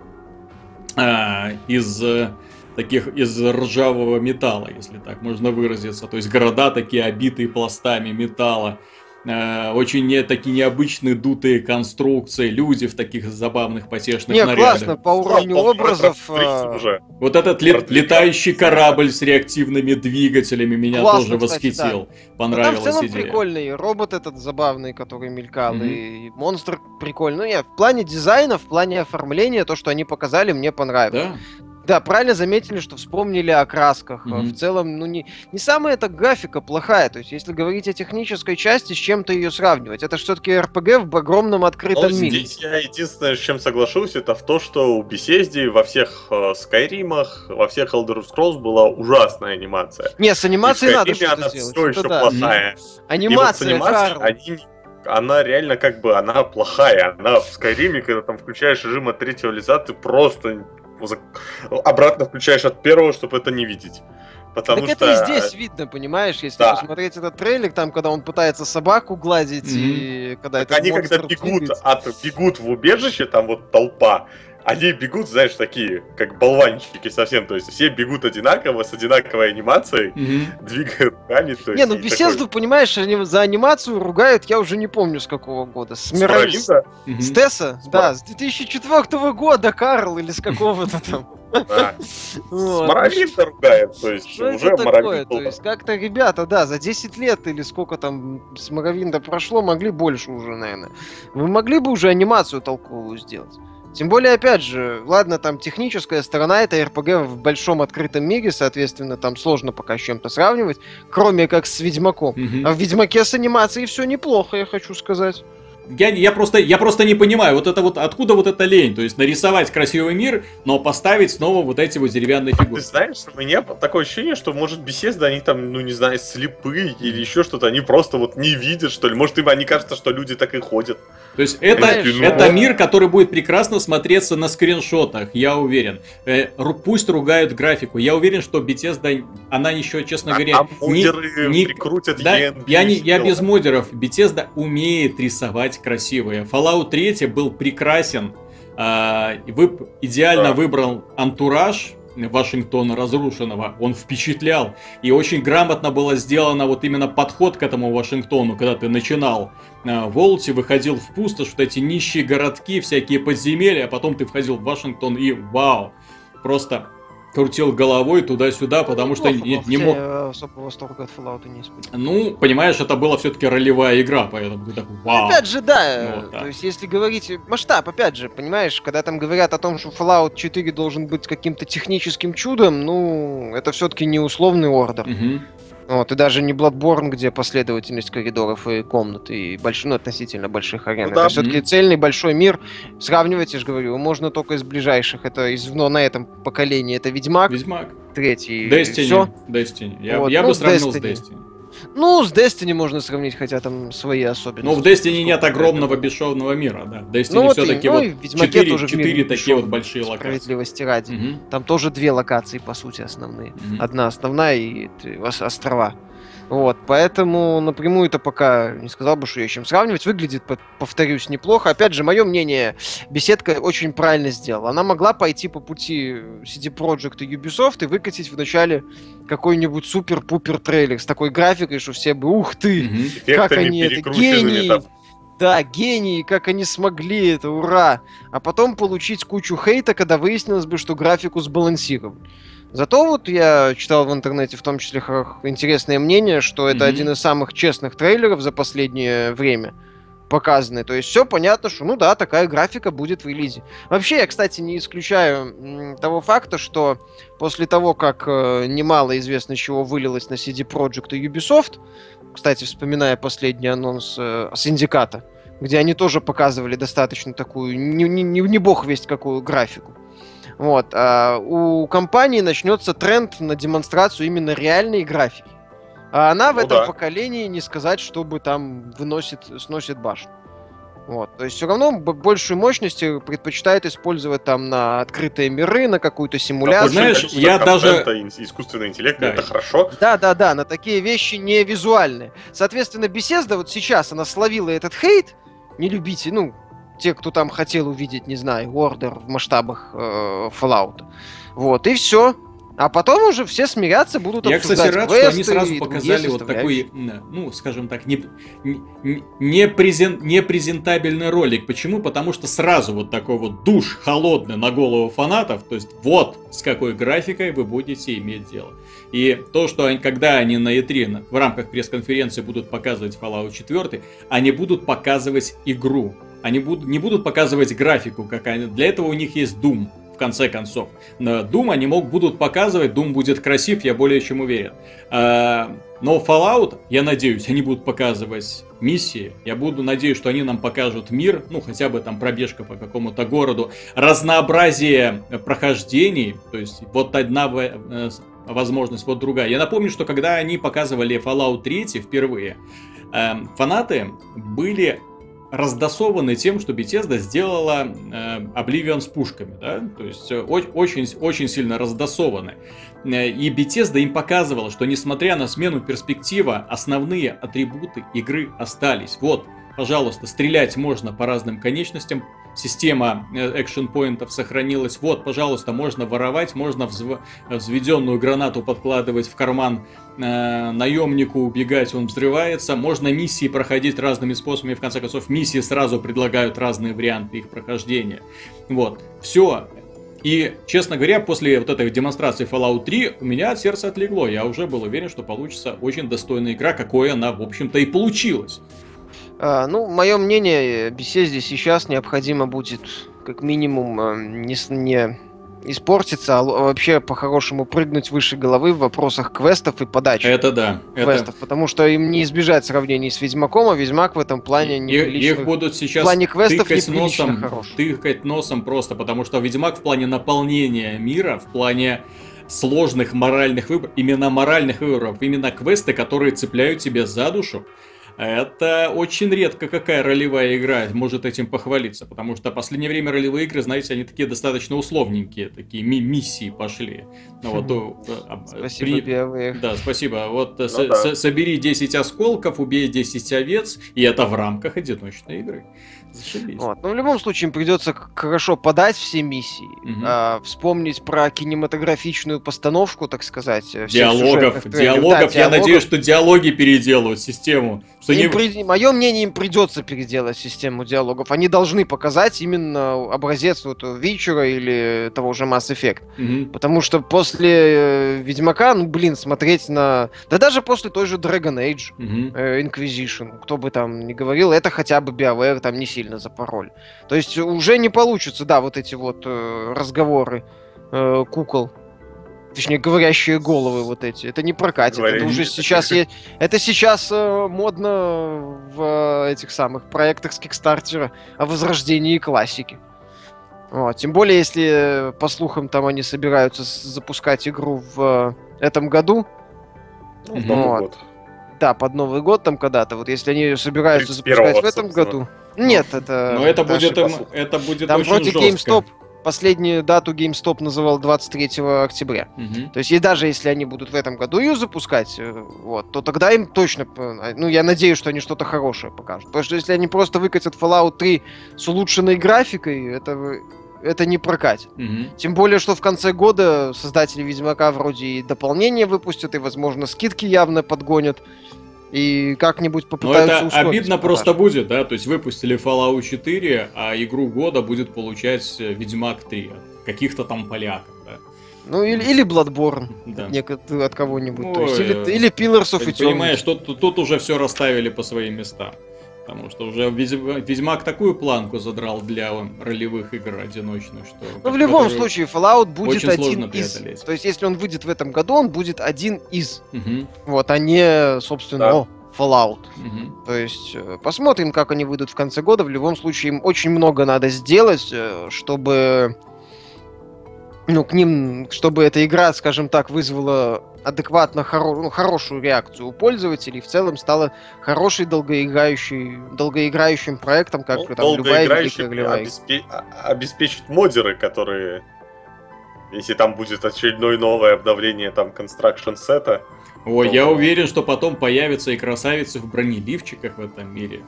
а, из э, таких из ржавого металла, если так можно выразиться. То есть города такие обитые пластами металла. Э, очень не, такие необычные дутые конструкции, люди в таких забавных потешных не, нарядах. классно, по уровню образов. Э, уже. Вот этот лет, летающий корабль с реактивными двигателями меня классно, тоже кстати, восхитил. Да. Понравилась там в целом идея. прикольный робот этот забавный, который мелькал, mm-hmm. и монстр прикольный. Ну, нет, в плане дизайна, в плане оформления, то, что они показали, мне понравилось. Да? Да, правильно заметили, что вспомнили о красках. Mm-hmm. В целом, ну не, не самая эта графика плохая. То есть, если говорить о технической части, с чем-то ее сравнивать. Это все-таки РПГ в огромном открытом Но мире. Здесь я единственное, с чем соглашусь, это в то, что у Bethesda во всех э, Скайримах, во всех Elder Scrolls была ужасная анимация. Не, с анимацией надо что-то она сделать. все еще да. плохая. Mm-hmm. Анимация, вот они она реально как бы, она плохая. Она в Скайриме, когда там включаешь режим от третьего лица, ты просто обратно включаешь от первого, чтобы это не видеть. Потому так что... это и здесь видно, понимаешь, если да. посмотреть этот трейлер, там, когда он пытается собаку гладить, mm-hmm. и когда так они когда бегут, от, бегут в убежище, там вот толпа, они бегут, знаешь, такие, как болванчики совсем, то есть все бегут одинаково, с одинаковой анимацией, mm-hmm. двигают руками. То не, ну Бесезду, такой... понимаешь, они за анимацию ругают, я уже не помню с какого года. С, Мира... с, mm-hmm. с Тесса? С да, с 2004 года, Карл, или с какого-то там. Моровинда ругает, то есть уже Моровинда. То есть как-то ребята, да, за 10 лет или сколько там с Моровинда прошло, могли больше уже, наверное. Вы могли бы уже анимацию толковую сделать. Тем более, опять же, ладно, там техническая сторона, это РПГ в большом открытом мире, соответственно, там сложно пока с чем-то сравнивать, кроме как с Ведьмаком. Mm-hmm. А в Ведьмаке с анимацией все неплохо, я хочу сказать. Я, я, просто, я просто не понимаю, вот это вот откуда вот эта лень, то есть нарисовать красивый мир, но поставить снова вот эти вот деревянные фигуры. Ты знаешь, у меня такое ощущение, что может беседа, они там, ну не знаю, слепые или еще что-то, они просто вот не видят, что ли, может им они кажется, что люди так и ходят. То есть это, это мир, который будет прекрасно смотреться на скриншотах, я уверен. Э, пусть ругают графику. Я уверен, что Bethesda, она еще, честно а говоря... Модеры не, не, прикрутят да, я, не, я без модеров. Bethesda умеет рисовать красивые. Fallout 3 был прекрасен. Э, вы идеально да. выбрал антураж, Вашингтона разрушенного, он впечатлял. И очень грамотно было сделано вот именно подход к этому Вашингтону, когда ты начинал. Э, Волти, выходил в пустошь, вот эти нищие городки, всякие подземелья, а потом ты входил в Вашингтон и вау, просто крутил головой туда-сюда, потому что не, не мог... особо восторга от Fallout не испытывал. Ну, понимаешь, это была все-таки ролевая игра, поэтому ты такой, вау. Опять же, да, вот, да. то есть если говорить масштаб, опять же, понимаешь, когда там говорят о том, что Fallout 4 должен быть каким-то техническим чудом, ну, это все-таки не условный ордер. Угу. Вот, и даже не Bloodborne, где последовательность коридоров и комнат, и больш... ну, относительно больших арен. Ну, да. Это все-таки mm-hmm. цельный большой мир. Сравнивать, я же говорю, можно только из ближайших. Это из, но на этом поколении это Ведьмак. Ведьмак. Третий. Destiny. Все. Destiny. Я, вот. я ну, бы сравнил Destiny. с Destiny. Ну, с Destiny можно сравнить, хотя там свои особенности. Но в Destiny нет огромного бесшовного мира, да. В Destiny ну, все-таки вот, ну, вот 4, 4 такие вот большие локации. Справедливости ради. Угу. Там тоже две локации, по сути, основные. Угу. Одна основная и острова. Вот, поэтому напрямую это пока не сказал бы, что есть чем сравнивать. Выглядит, повторюсь, неплохо. Опять же, мое мнение, беседка очень правильно сделала. Она могла пойти по пути CD Projekt и Ubisoft и выкатить вначале какой-нибудь супер-пупер трейлер с такой графикой, что все бы, ух ты, mm как они это, гении! Там. Да, гении, как они смогли это, ура! А потом получить кучу хейта, когда выяснилось бы, что графику сбалансировали. Зато вот я читал в интернете в том числе интересное мнение, что это mm-hmm. один из самых честных трейлеров за последнее время показаны. То есть все понятно, что ну да, такая графика будет в релизе. Вообще, я, кстати, не исключаю того факта, что после того, как э, немало известно чего вылилось на CD Projekt и Ubisoft, кстати, вспоминая последний анонс э, Синдиката, где они тоже показывали достаточно такую, не, не, не, не бог весть какую графику. Вот. А у компании начнется тренд на демонстрацию именно реальной графики. А она в ну этом да. поколении не сказать, чтобы там выносит, сносит башню. Вот. То есть все равно большую мощность предпочитает использовать там на открытые миры, на какую-то симуляцию. Да, знаешь, я даже... Искусственный интеллект, да. это хорошо. Да, да, да, на такие вещи не визуальные. Соответственно, беседа вот сейчас, она словила этот хейт, не любите, ну, те, кто там хотел увидеть, не знаю, ордер в масштабах э, Fallout. Вот, и все. А потом уже все смирятся, будут Я, кстати, рад, что они сразу показали вот такой, ну, скажем так, не, не, презен, не презентабельный ролик. Почему? Потому что сразу вот такой вот душ холодный на голову фанатов, то есть вот с какой графикой вы будете иметь дело. И то, что они, когда они на E3 в рамках пресс-конференции будут показывать Fallout 4, они будут показывать игру. Они будут, не будут показывать графику, как они. Для этого у них есть Doom в конце концов. Doom они могут, будут показывать, Doom будет красив, я более чем уверен. А, но Fallout, я надеюсь, они будут показывать миссии. Я буду надеюсь, что они нам покажут мир, ну хотя бы там пробежка по какому-то городу, разнообразие прохождений, то есть вот одна э, возможность, вот другая. Я напомню, что когда они показывали Fallout 3 впервые, эм, фанаты были раздосованы тем, что Bethesda сделала э, Oblivion с пушками, да, то есть э, очень, очень сильно раздосованы. Э, и Bethesda им показывала, что несмотря на смену перспектива, основные атрибуты игры остались. Вот, пожалуйста, стрелять можно по разным конечностям, система экшен поинтов сохранилась. Вот, пожалуйста, можно воровать, можно взв... взведенную гранату подкладывать в карман э, наемнику, убегать, он взрывается. Можно миссии проходить разными способами. В конце концов, миссии сразу предлагают разные варианты их прохождения. Вот, все. И, честно говоря, после вот этой демонстрации Fallout 3 у меня от сердца отлегло. Я уже был уверен, что получится очень достойная игра, какой она, в общем-то, и получилась. А, ну, мое мнение, беседе сейчас необходимо будет как минимум а, не, не испортиться, а вообще по-хорошему прыгнуть выше головы в вопросах квестов и подачи. Это да. Квестов, это... потому что им не избежать сравнений с Ведьмаком, а Ведьмак в этом плане не Их будут сейчас в плане квестов тыкать носом, хорош. тыкать носом просто, потому что Ведьмак в плане наполнения мира, в плане сложных моральных выборов, именно моральных выборов, именно квесты, которые цепляют тебя за душу, это очень редко какая ролевая игра может этим похвалиться, потому что в последнее время ролевые игры, знаете, они такие достаточно условненькие, такие ми миссии пошли. Ну, вот, э, спасибо, при... Да, спасибо. Вот ну, да. собери 10 осколков, убей 10 овец, и это в рамках одиночной игры. Вот. Но в любом случае им придется хорошо подать все миссии, угу. а, вспомнить про кинематографичную постановку, так сказать. Э, диалогов, диалогов. Да, я диалогов. надеюсь, что диалоги переделают систему. Что не... при... Мое мнение, им придется переделать систему диалогов. Они должны показать именно образец вот Вичера или того же Mass Effect. Угу. Потому что после э, Ведьмака, ну блин, смотреть на... Да даже после той же Dragon Age, угу. Inquisition, кто бы там ни говорил, это хотя бы BioWare там не сильно сильно за пароль. То есть уже не получится, да, вот эти вот э, разговоры э, кукол. Точнее, говорящие головы вот эти. Это не прокатит. Говори, это уже сейчас... Е... Это сейчас э, модно в э, этих самых проектах с Кикстартера о возрождении классики. Вот. Тем более, если, э, по слухам, там они собираются запускать игру в э, этом году. Ну, вот. год. Да, под Новый год там когда-то. Вот если они собираются запускать в этом году. Нет, это... Но это будет, им, это будет Там очень вроде жестко. GameStop последнюю дату GameStop называл 23 октября. Угу. То есть и даже если они будут в этом году ее запускать, э, вот, то тогда им точно, э, ну я надеюсь, что они что-то хорошее покажут. Потому что если они просто выкатят Fallout 3 с улучшенной графикой, это это не прокатит. Угу. Тем более, что в конце года создатели Ведьмака вроде и дополнение выпустят, и, возможно, скидки явно подгонят и как-нибудь попытаются Но это обидно просто будет, да? То есть выпустили Fallout 4, а игру года будет получать э, Ведьмак 3 от каких-то там поляков, да? Ну, или, или Bloodborne да. от, от кого-нибудь. Ой, то есть, или, или Pillars of Eternity. Понимаешь, тут, тут уже все расставили по своим местам. Потому что уже Ведьмак такую планку задрал для ролевых игр одиночных, что... Ну, в любом случае, Fallout будет один из... То есть, если он выйдет в этом году, он будет один из. Угу. Вот, а не, собственно, да. Fallout. Угу. То есть, э, посмотрим, как они выйдут в конце года. В любом случае, им очень много надо сделать, э, чтобы ну, к ним, чтобы эта игра, скажем так, вызвала адекватно хоро ну, хорошую реакцию у пользователей, в целом стала хорошей долгоиграющей, долгоиграющим проектом, как ну, там любая великая обеспе... А, обеспечить модеры, которые, если там будет очередное новое обновление там Construction сета. Ой, то... я уверен, что потом появятся и красавицы в бронеливчиках в этом мире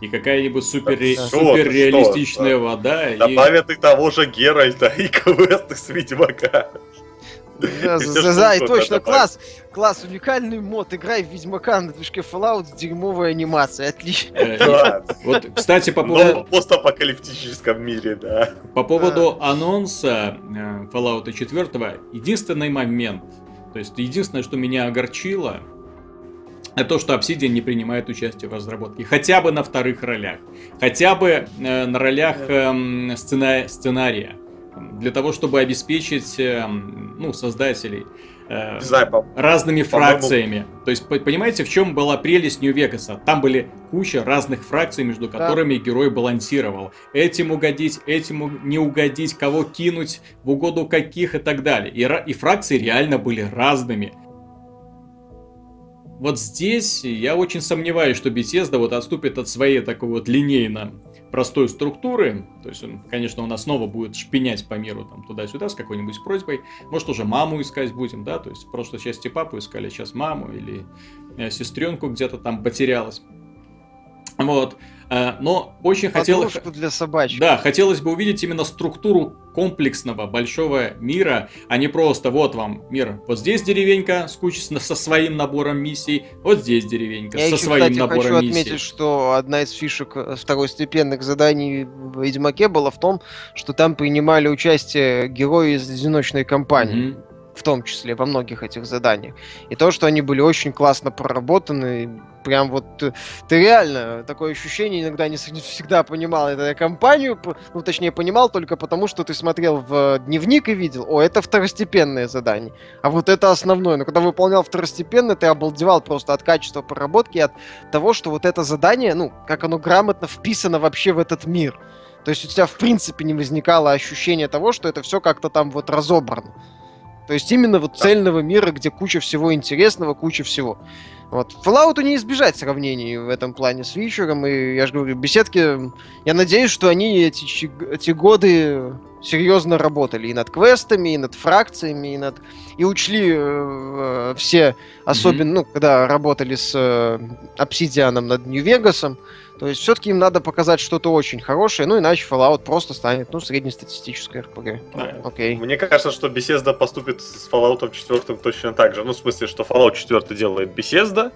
и какая-нибудь супер, да, супер реалистичная что, вода. Добавят и... и того же Геральта, и квесты с Ведьмака. Да, да, и точно, класс, класс, уникальный мод, играй в Ведьмака на движке Fallout с дерьмовой анимацией, отлично. Э, вот, кстати, по поводу... Постапокалиптическом мире, да. По поводу анонса э, Fallout 4, единственный момент, то есть единственное, что меня огорчило, то, что Obsidian не принимает участие в разработке. Хотя бы на вторых ролях. Хотя бы э, на ролях э, сцена... сценария. Для того, чтобы обеспечить э, ну, создателей э, знаю, разными фракциями. То есть, понимаете, в чем была прелесть Нью-Вегаса? Там были куча разных фракций, между которыми да. герой балансировал. Этим угодить, этим не угодить, кого кинуть, в угоду каких и так далее. И, и фракции реально были разными. Вот здесь я очень сомневаюсь, что Bethesda вот отступит от своей такой вот линейно простой структуры. То есть он, конечно, нас снова будет шпинять по миру там туда-сюда с какой-нибудь просьбой. Может, уже маму искать будем, да? То есть в прошлой части папу искали, сейчас маму или э, сестренку где-то там потерялась. Вот. Э, но очень хотелось... для собачек. Да, хотелось бы увидеть именно структуру комплексного большого мира, а не просто вот вам мир. Вот здесь деревенька с кучей, со своим набором миссий, вот здесь деревенька Я со еще, своим кстати, набором хочу миссий. отметить, что одна из фишек э, второстепенных заданий в Ведьмаке была в том, что там принимали участие герои из одиночной кампании. Mm-hmm в том числе во многих этих заданиях. И то, что они были очень классно проработаны, прям вот э, ты реально такое ощущение иногда не, всегда понимал эту компанию, ну точнее понимал только потому, что ты смотрел в дневник и видел, о, это второстепенное задание, а вот это основное. Но когда выполнял второстепенное, ты обалдевал просто от качества проработки, от того, что вот это задание, ну, как оно грамотно вписано вообще в этот мир. То есть у тебя в принципе не возникало ощущения того, что это все как-то там вот разобрано. То есть именно вот цельного мира, где куча всего интересного, куча всего. Вот. Fallout не избежать сравнений в этом плане с Вичером, и я же говорю, беседки, я надеюсь, что они эти, эти годы серьезно работали и над квестами, и над фракциями, и над и учли э, все, особенно, mm-hmm. ну, когда работали с э, Obsidian над Нью-Вегасом, то есть все-таки им надо показать что-то очень хорошее, ну иначе Fallout просто станет, ну, среднестатистической RPG. Да. Окей. Мне кажется, что Bethesda поступит с Fallout 4 точно так же. Ну, в смысле, что Fallout 4 делает Bethesda,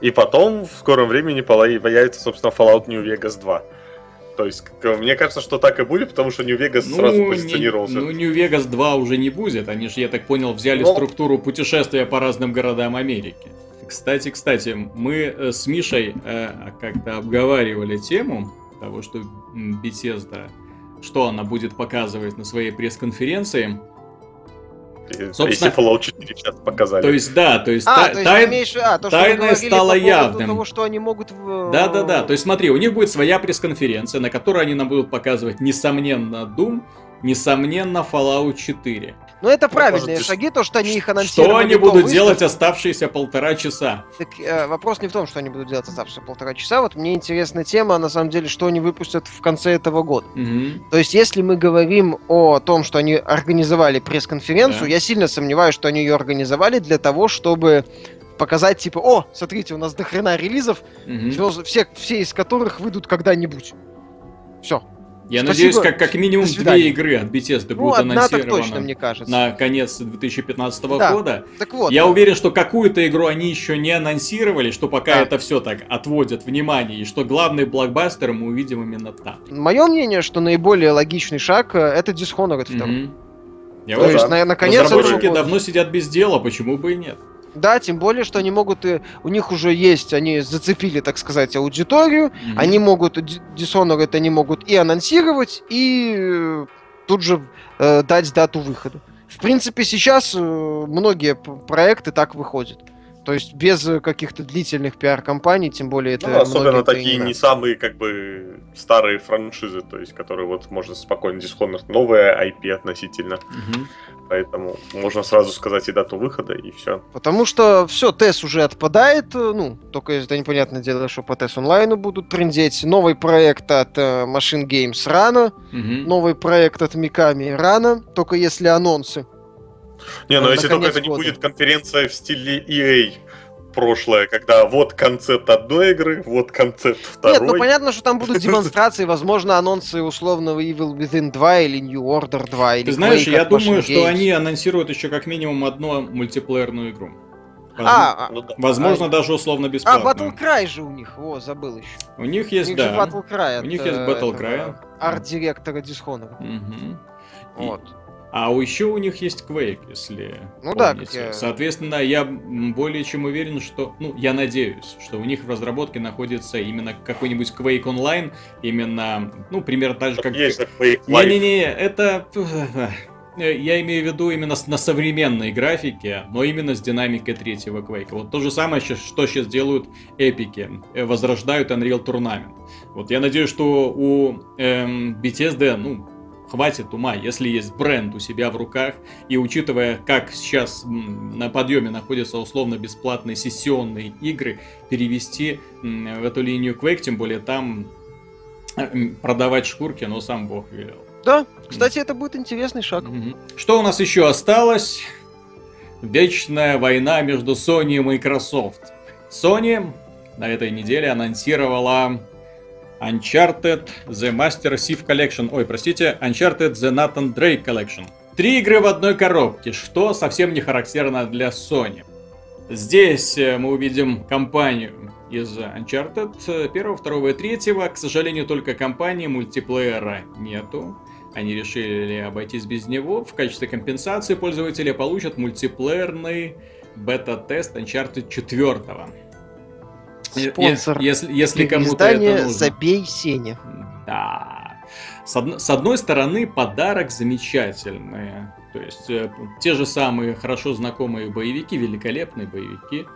и потом в скором времени появится, собственно, Fallout New Vegas 2. То есть, мне кажется, что так и будет, потому что New Vegas ну, сразу позиционировался. Не, ну, New Vegas 2 уже не будет. Они же, я так понял, взяли Но... структуру путешествия по разным городам Америки. Кстати, кстати, мы э, с Мишей э, как-то обговаривали тему того, что Bethesda, что она будет показывать на своей пресс-конференции. Собственно, Если Fallout 4 сейчас показали. То есть, да, то есть, а, та, то есть тай... имеешь... а, то, тайное стало по явным. того, что они могут... Да, да, да. То есть, смотри, у них будет своя пресс-конференция, на которой они нам будут показывать, несомненно, Doom, несомненно, Fallout 4. Но это правильные может, шаги, то, что они их анонсировали. Что они будут делать оставшиеся полтора часа? Так, э, вопрос не в том, что они будут делать оставшиеся полтора часа. Вот мне интересная тема, на самом деле, что они выпустят в конце этого года. Угу. То есть, если мы говорим о том, что они организовали пресс-конференцию, да. я сильно сомневаюсь, что они ее организовали для того, чтобы показать, типа, о, смотрите, у нас дохрена релизов, угу. все, все из которых выйдут когда-нибудь. Все. Я Спасибо. надеюсь, как, как минимум две игры от Bethesda ну, будут анонсированы точно, мне кажется. на конец 2015 да. года. Так вот, Я да. уверен, что какую-то игру они еще не анонсировали, что пока да. это все так отводят внимание, и что главный блокбастер мы увидим именно там. Мое мнение, что наиболее логичный шаг э, это Dishonored 2. Mm-hmm. Я То есть, на, наконец Разработчики давно сидят без дела, почему бы и нет? Да, тем более, что они могут, и, у них уже есть, они зацепили, так сказать, аудиторию, mm-hmm. они могут, Dishonored они могут и анонсировать, и э, тут же э, дать дату выхода. В принципе, сейчас э, многие проекты так выходят. То есть без каких-то длительных пиар-компаний, тем более это... Ну, особенно такие не самые, как бы, старые франшизы, то есть, которые вот можно спокойно Dishonored, новая IP относительно. Угу. Поэтому можно сразу сказать и дату выхода, и все. Потому что все, ТЭС уже отпадает, э, ну, только это непонятное дело, что по ТЭС онлайну будут трендеть. Новый проект от uh, Machine Games рано, угу. новый проект от Миками рано, только если анонсы. Не, ну если только это не будет конференция в стиле EA, прошлое, когда вот концепт одной игры, вот концепт второй. Нет, ну понятно, что там будут демонстрации, возможно, анонсы условного Evil Within 2 или New Order 2 или Ты знаешь, я думаю, что они анонсируют еще как минимум одну мультиплеерную игру. А, ну, да. Возможно, а, даже условно бесплатно. А, Battle Cry же у них, о, забыл еще. У них есть, у них да. Battle Cry. У них есть Battle Cry. Арт-директора Dishonored. Угу. Вот. А еще у них есть Quake, если Ну помните. да, я... Соответственно, я более чем уверен, что... Ну, я надеюсь, что у них в разработке находится именно какой-нибудь Quake Online, именно, ну, примерно так же, как... Есть Quake Live. Не-не-не, это... Я имею в виду именно на современной графике, но именно с динамикой третьего Quake. Вот то же самое, что сейчас делают эпики. Э, возрождают Unreal Tournament. Вот я надеюсь, что у эм, Bethesda, ну, хватит ума, если есть бренд у себя в руках, и учитывая, как сейчас на подъеме находятся условно бесплатные сессионные игры, перевести в эту линию Quake, тем более там э, продавать шкурки, но сам бог велел. Да, кстати, это будет интересный шаг. Что у нас еще осталось? Вечная война между Sony и Microsoft. Sony на этой неделе анонсировала Uncharted The Master Chief Collection. Ой, простите, Uncharted The Nathan Drake Collection. Три игры в одной коробке, что совсем не характерно для Sony. Здесь э, мы увидим компанию из Uncharted 1, 2 и 3. К сожалению, только компании мультиплеера нету. Они решили обойтись без него. В качестве компенсации пользователи получат мультиплеерный бета-тест Uncharted 4. Спонсор. Если, если кому-то это нужно. Забей Сеня. Да. С, од... с одной стороны, подарок замечательный. То есть, э, те же самые хорошо знакомые боевики, великолепные боевики.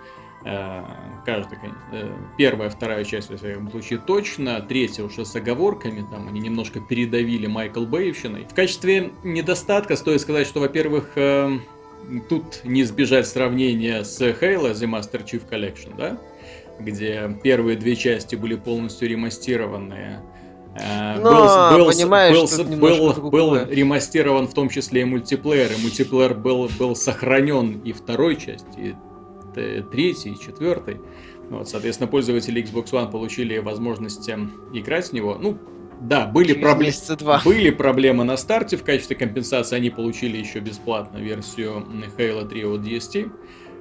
Э, каждая, э, первая, вторая часть, в всяком случае, точно. Третья уже с оговорками. Там они немножко передавили Майкл Бэйвщиной. В качестве недостатка стоит сказать, что, во-первых, тут не избежать сравнения с Halo The Master Chief Collection, да? Где первые две части были полностью ремастированные. Э, Но, был, был, был, был, был ремастирован в том числе и мультиплеер, и мультиплеер был, был сохранен и второй части, и третьей, и четвертой. Вот, соответственно, пользователи Xbox One получили возможность эм, играть в него. Ну, да, были, проблемы, были проблемы на старте. В качестве компенсации они получили еще бесплатно версию Halo 3 от DST,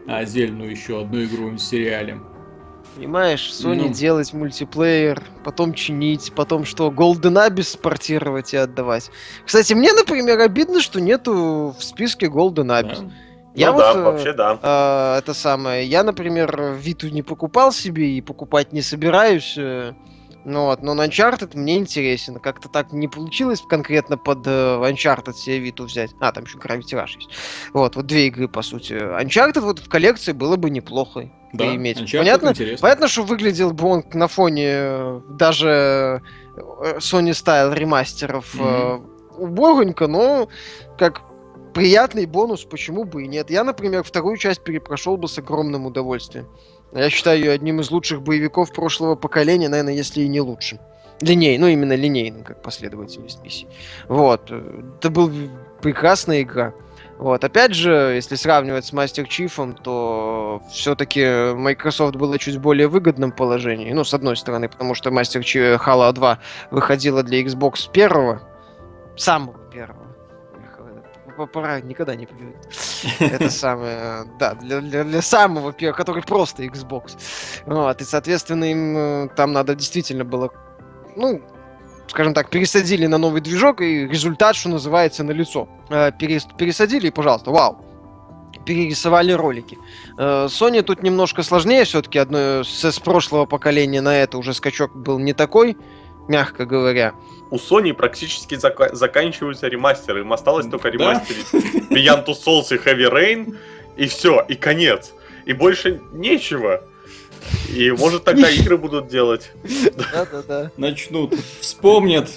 отдельную еще одну игру в сериале. Понимаешь, Sony ну. делать мультиплеер, потом чинить, потом что, Golden Abyss портировать и отдавать. Кстати, мне, например, обидно, что нету в списке Golden Abyss. Да. Я ну вот, да, э, вообще да. Э, это самое. Я, например, Виту не покупал себе и покупать не собираюсь. Ну вот, но Uncharted мне интересен. Как-то так не получилось конкретно под э, Uncharted себе Виту взять. А, там еще Gravity Rush есть. Вот, вот две игры, по сути. Uncharted вот в коллекции было бы неплохо да, иметь. Uncharted понятно, интересно. понятно, что выглядел бы он на фоне э, даже э, Sony Style ремастеров mm-hmm. э, убогонько, но как приятный бонус, почему бы и нет. Я, например, вторую часть перепрошел бы с огромным удовольствием. Я считаю ее одним из лучших боевиков прошлого поколения, наверное, если и не лучшим. Линей, ну именно линейным, как последовательность миссий. Вот. Это была прекрасная игра. Вот, опять же, если сравнивать с Master Chief, то все-таки Microsoft было чуть более выгодном положении. Ну, с одной стороны, потому что Master Chief Halo 2 выходила для Xbox первого, самого. Пора никогда не привыкнет. Это самое, да, для, для, для самого первого, который просто Xbox. Вот, и, соответственно, им э, там надо действительно было, ну, скажем так, пересадили на новый движок, и результат, что называется, на лицо. Э, пересадили, и, пожалуйста, вау, перерисовали ролики. Э, Sony тут немножко сложнее, все-таки одно с, с прошлого поколения на это уже скачок был не такой, мягко говоря. У Sony практически зак- заканчиваются ремастеры, им осталось только ремастерить да? Beyond Two Souls и Heavy Rain, и все, и конец. И больше нечего. И может тогда игры будут делать. Да-да-да. Начнут. Вспомнят.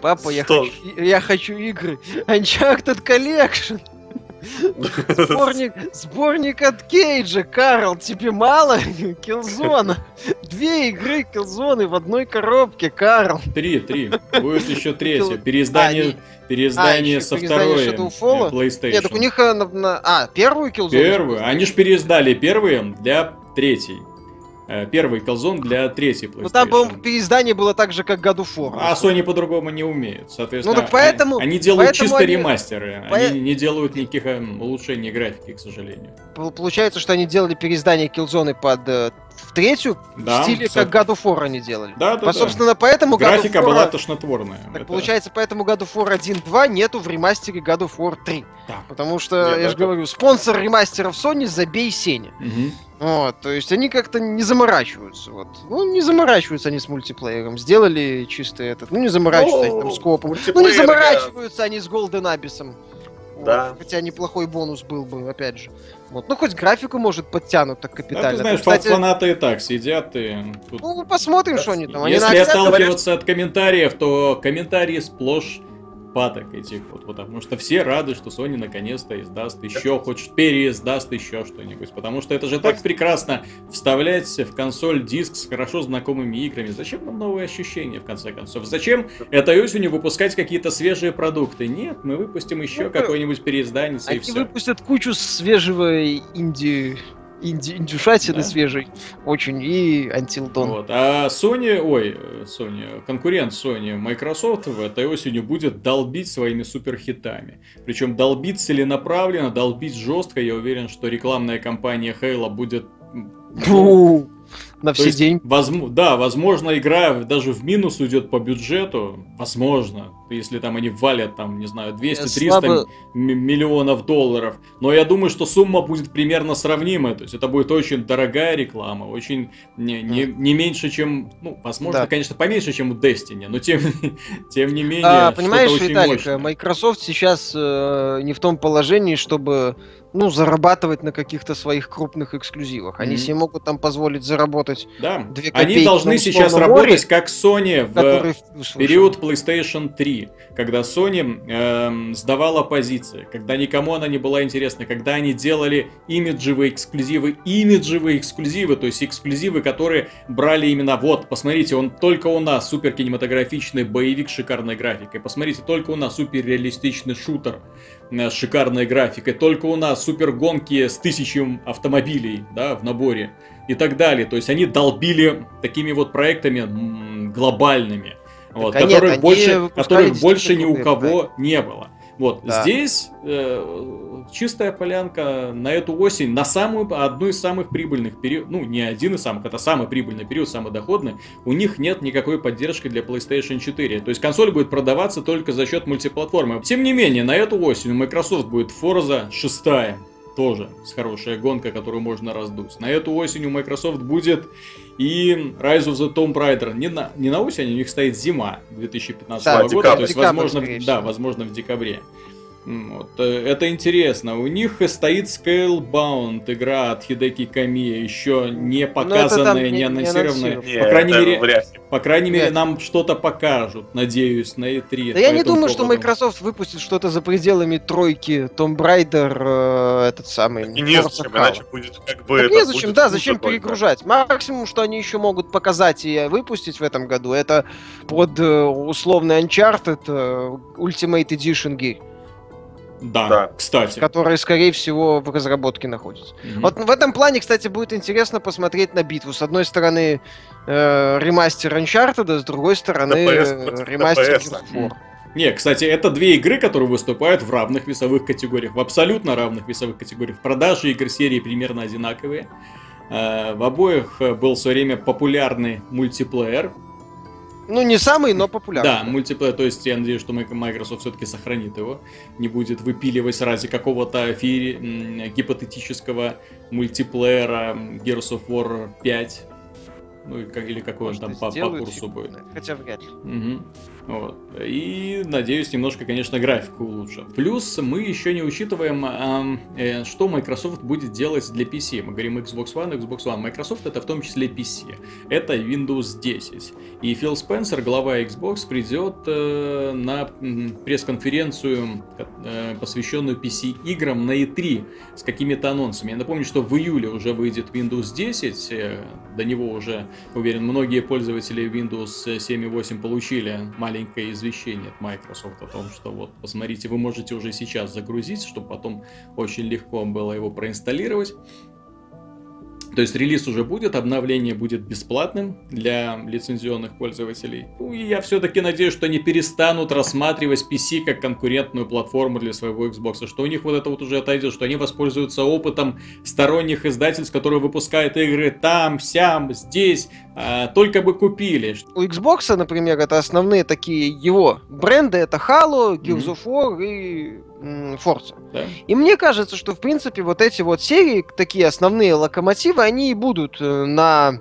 Папа, я хочу, я хочу игры. Uncharted Collection. Сборник, сборник от Кейджа, Карл, тебе мало? Килзона. Две игры Килзоны в одной коробке, Карл. Три, три. Будет еще третье. Переиздание, а, переиздание а, со второй PlayStation. Нет, так у них э, на, на... А, первую Killzone? Первую. Они же переиздали первые для третьей. Э, первый Killzone для третьей PlayStation. Ну там переиздание было так же, как of War. А Sony по-другому не умеют. Соответственно, ну, так поэтому, они, они делают поэтому чисто они... ремастеры. По... Они не делают никаких эм, улучшений графики, к сожалению. Получается, что они делали переиздание Killzone под э, в третью да, в стиле, все... как God of War они делали. Да, да, По, Собственно, поэтому Графика God of War... была тошнотворная. Так это... получается, поэтому God of War 1.2 нету в ремастере God of War 3. Да. Потому что, Нет, я же говорю, спонсор ремастеров Sony забей Сеня. Угу. Вот, то есть они как-то не заморачиваются. Вот. Ну, не заморачиваются они с мультиплеером. Сделали чисто этот. Ну, не заморачиваются ну, они там с копом. Ну, не заморачиваются они с Golden Abyss. Да. Вот. Хотя неплохой бонус был бы, опять же. Вот. Ну, хоть графику, может, подтянут так капитально. Да, ты знаешь, Тут, кстати... фанаты и так сидят и... Тут... Ну, посмотрим, что они там. Если они отталкиваться говорят... от комментариев, то комментарии сплошь паток этих вот, потому что все рады, что Sony наконец-то издаст еще, хоть переиздаст еще что-нибудь, потому что это же так прекрасно вставлять в консоль диск с хорошо знакомыми играми. Зачем нам новые ощущения, в конце концов? Зачем этой осенью выпускать какие-то свежие продукты? Нет, мы выпустим еще ну, какое-нибудь переиздание и все. Они выпустят кучу свежего инди инди, индюшатины да. свежий очень и Until Dawn. Вот. А Sony, ой, Sony, конкурент Sony, Microsoft в этой осенью будет долбить своими суперхитами. Причем долбить целенаправленно, долбить жестко. Я уверен, что рекламная кампания Halo будет... Фу на все деньги. Возможно, да, возможно, игра даже в минус уйдет по бюджету. Возможно. Если там они валят, там, не знаю, 200-300 слабо... миллионов долларов. Но я думаю, что сумма будет примерно сравнимая. То есть это будет очень дорогая реклама, очень не, не, не меньше, чем, ну, возможно, да. конечно, поменьше, чем у Destiny, но тем, тем не менее. А, понимаешь, Виталик, мощное. Microsoft сейчас э, не в том положении, чтобы ну, зарабатывать на каких-то своих крупных эксклюзивах. Они mm-hmm. себе могут там позволить заработать да. две копейки Они должны сейчас море, работать как Sony в период PlayStation 3, когда Sony э, сдавала позиции, когда никому она не была интересна, когда они делали имиджевые эксклюзивы, имиджевые эксклюзивы, то есть эксклюзивы, которые брали именно вот, посмотрите, он только у нас супер кинематографичный боевик с шикарной графикой, посмотрите, только у нас супер реалистичный шутер с шикарной графикой. Только у нас супер гонки с тысячей автомобилей, да, в наборе и так далее. То есть они долбили такими вот проектами глобальными, вот, которых нет, больше, которых больше ни у кого да. не было. Вот да. здесь э, чистая полянка на эту осень, на самую одну из самых прибыльных периодов, ну не один из самых, это самый прибыльный период, самый доходный. У них нет никакой поддержки для PlayStation 4, то есть консоль будет продаваться только за счет мультиплатформы. Тем не менее, на эту осень у Microsoft будет Forza 6 тоже с хорошая гонка, которую можно раздуть. На эту осень у Microsoft будет и Rise of the Tomb Raider. Не на, не на осень, у них стоит зима 2015 да, года, декабрь, то есть, декабрь, возможно, да, возможно, в декабре. Вот, э, это интересно. У них стоит Scalebound, игра от Хидеки Камия, еще не ну, показанная, не, анонсированная. Не по крайней мере, по крайней мере, нам что-то покажут, надеюсь, на E3. Да я не думаю, поводу. что Microsoft выпустит что-то за пределами тройки Tomb Raider, э, этот самый. И не зачем, иначе будет как бы. Так незачем, да, зачем перегружать? Максимум, что они еще могут показать и выпустить в этом году, это под э, условный Uncharted Ultimate Edition Gear. Да, да, кстати. Которые, скорее всего, в разработке находятся. Mm-hmm. Вот в этом плане, кстати, будет интересно посмотреть на битву. С одной стороны, э, ремастер Uncharted, с другой стороны, э, ремастер Gears Не, кстати, это две игры, которые выступают в равных весовых категориях, в абсолютно равных весовых категориях. Продажи игр серии примерно одинаковые. Э, в обоих был в свое время популярный мультиплеер, ну, не самый, но популярный. Да, мультиплеер, то есть я надеюсь, что Microsoft все-таки сохранит его, не будет выпиливать ради какого-то гипотетического мультиплеера Gears of War 5. Ну, или какой он там по, по курсу будет. Хотя вряд ли. Угу. Вот. И, надеюсь, немножко, конечно, графику улучшат. Плюс мы еще не учитываем, э, что Microsoft будет делать для PC. Мы говорим Xbox One, Xbox One. Microsoft это в том числе PC. Это Windows 10. И Фил Спенсер, глава Xbox, придет э, на пресс-конференцию, э, посвященную PC-играм на E3 с какими-то анонсами. Я напомню, что в июле уже выйдет Windows 10. Э, до него уже, уверен, многие пользователи Windows 7.8 получили маленькое извещение от Microsoft о том, что вот, посмотрите, вы можете уже сейчас загрузить, чтобы потом очень легко было его проинсталлировать. То есть релиз уже будет, обновление будет бесплатным для лицензионных пользователей. Ну и я все-таки надеюсь, что они перестанут рассматривать PC как конкурентную платформу для своего Xbox, что у них вот это вот уже отойдет, что они воспользуются опытом сторонних издательств, которые выпускают игры там, сям, здесь, а, только бы купили. У Xbox, например, это основные такие его бренды, это Halo, Gears mm-hmm. of War и Forza. Да? И мне кажется, что, в принципе, вот эти вот серии, такие основные локомотивы, они и будут э, на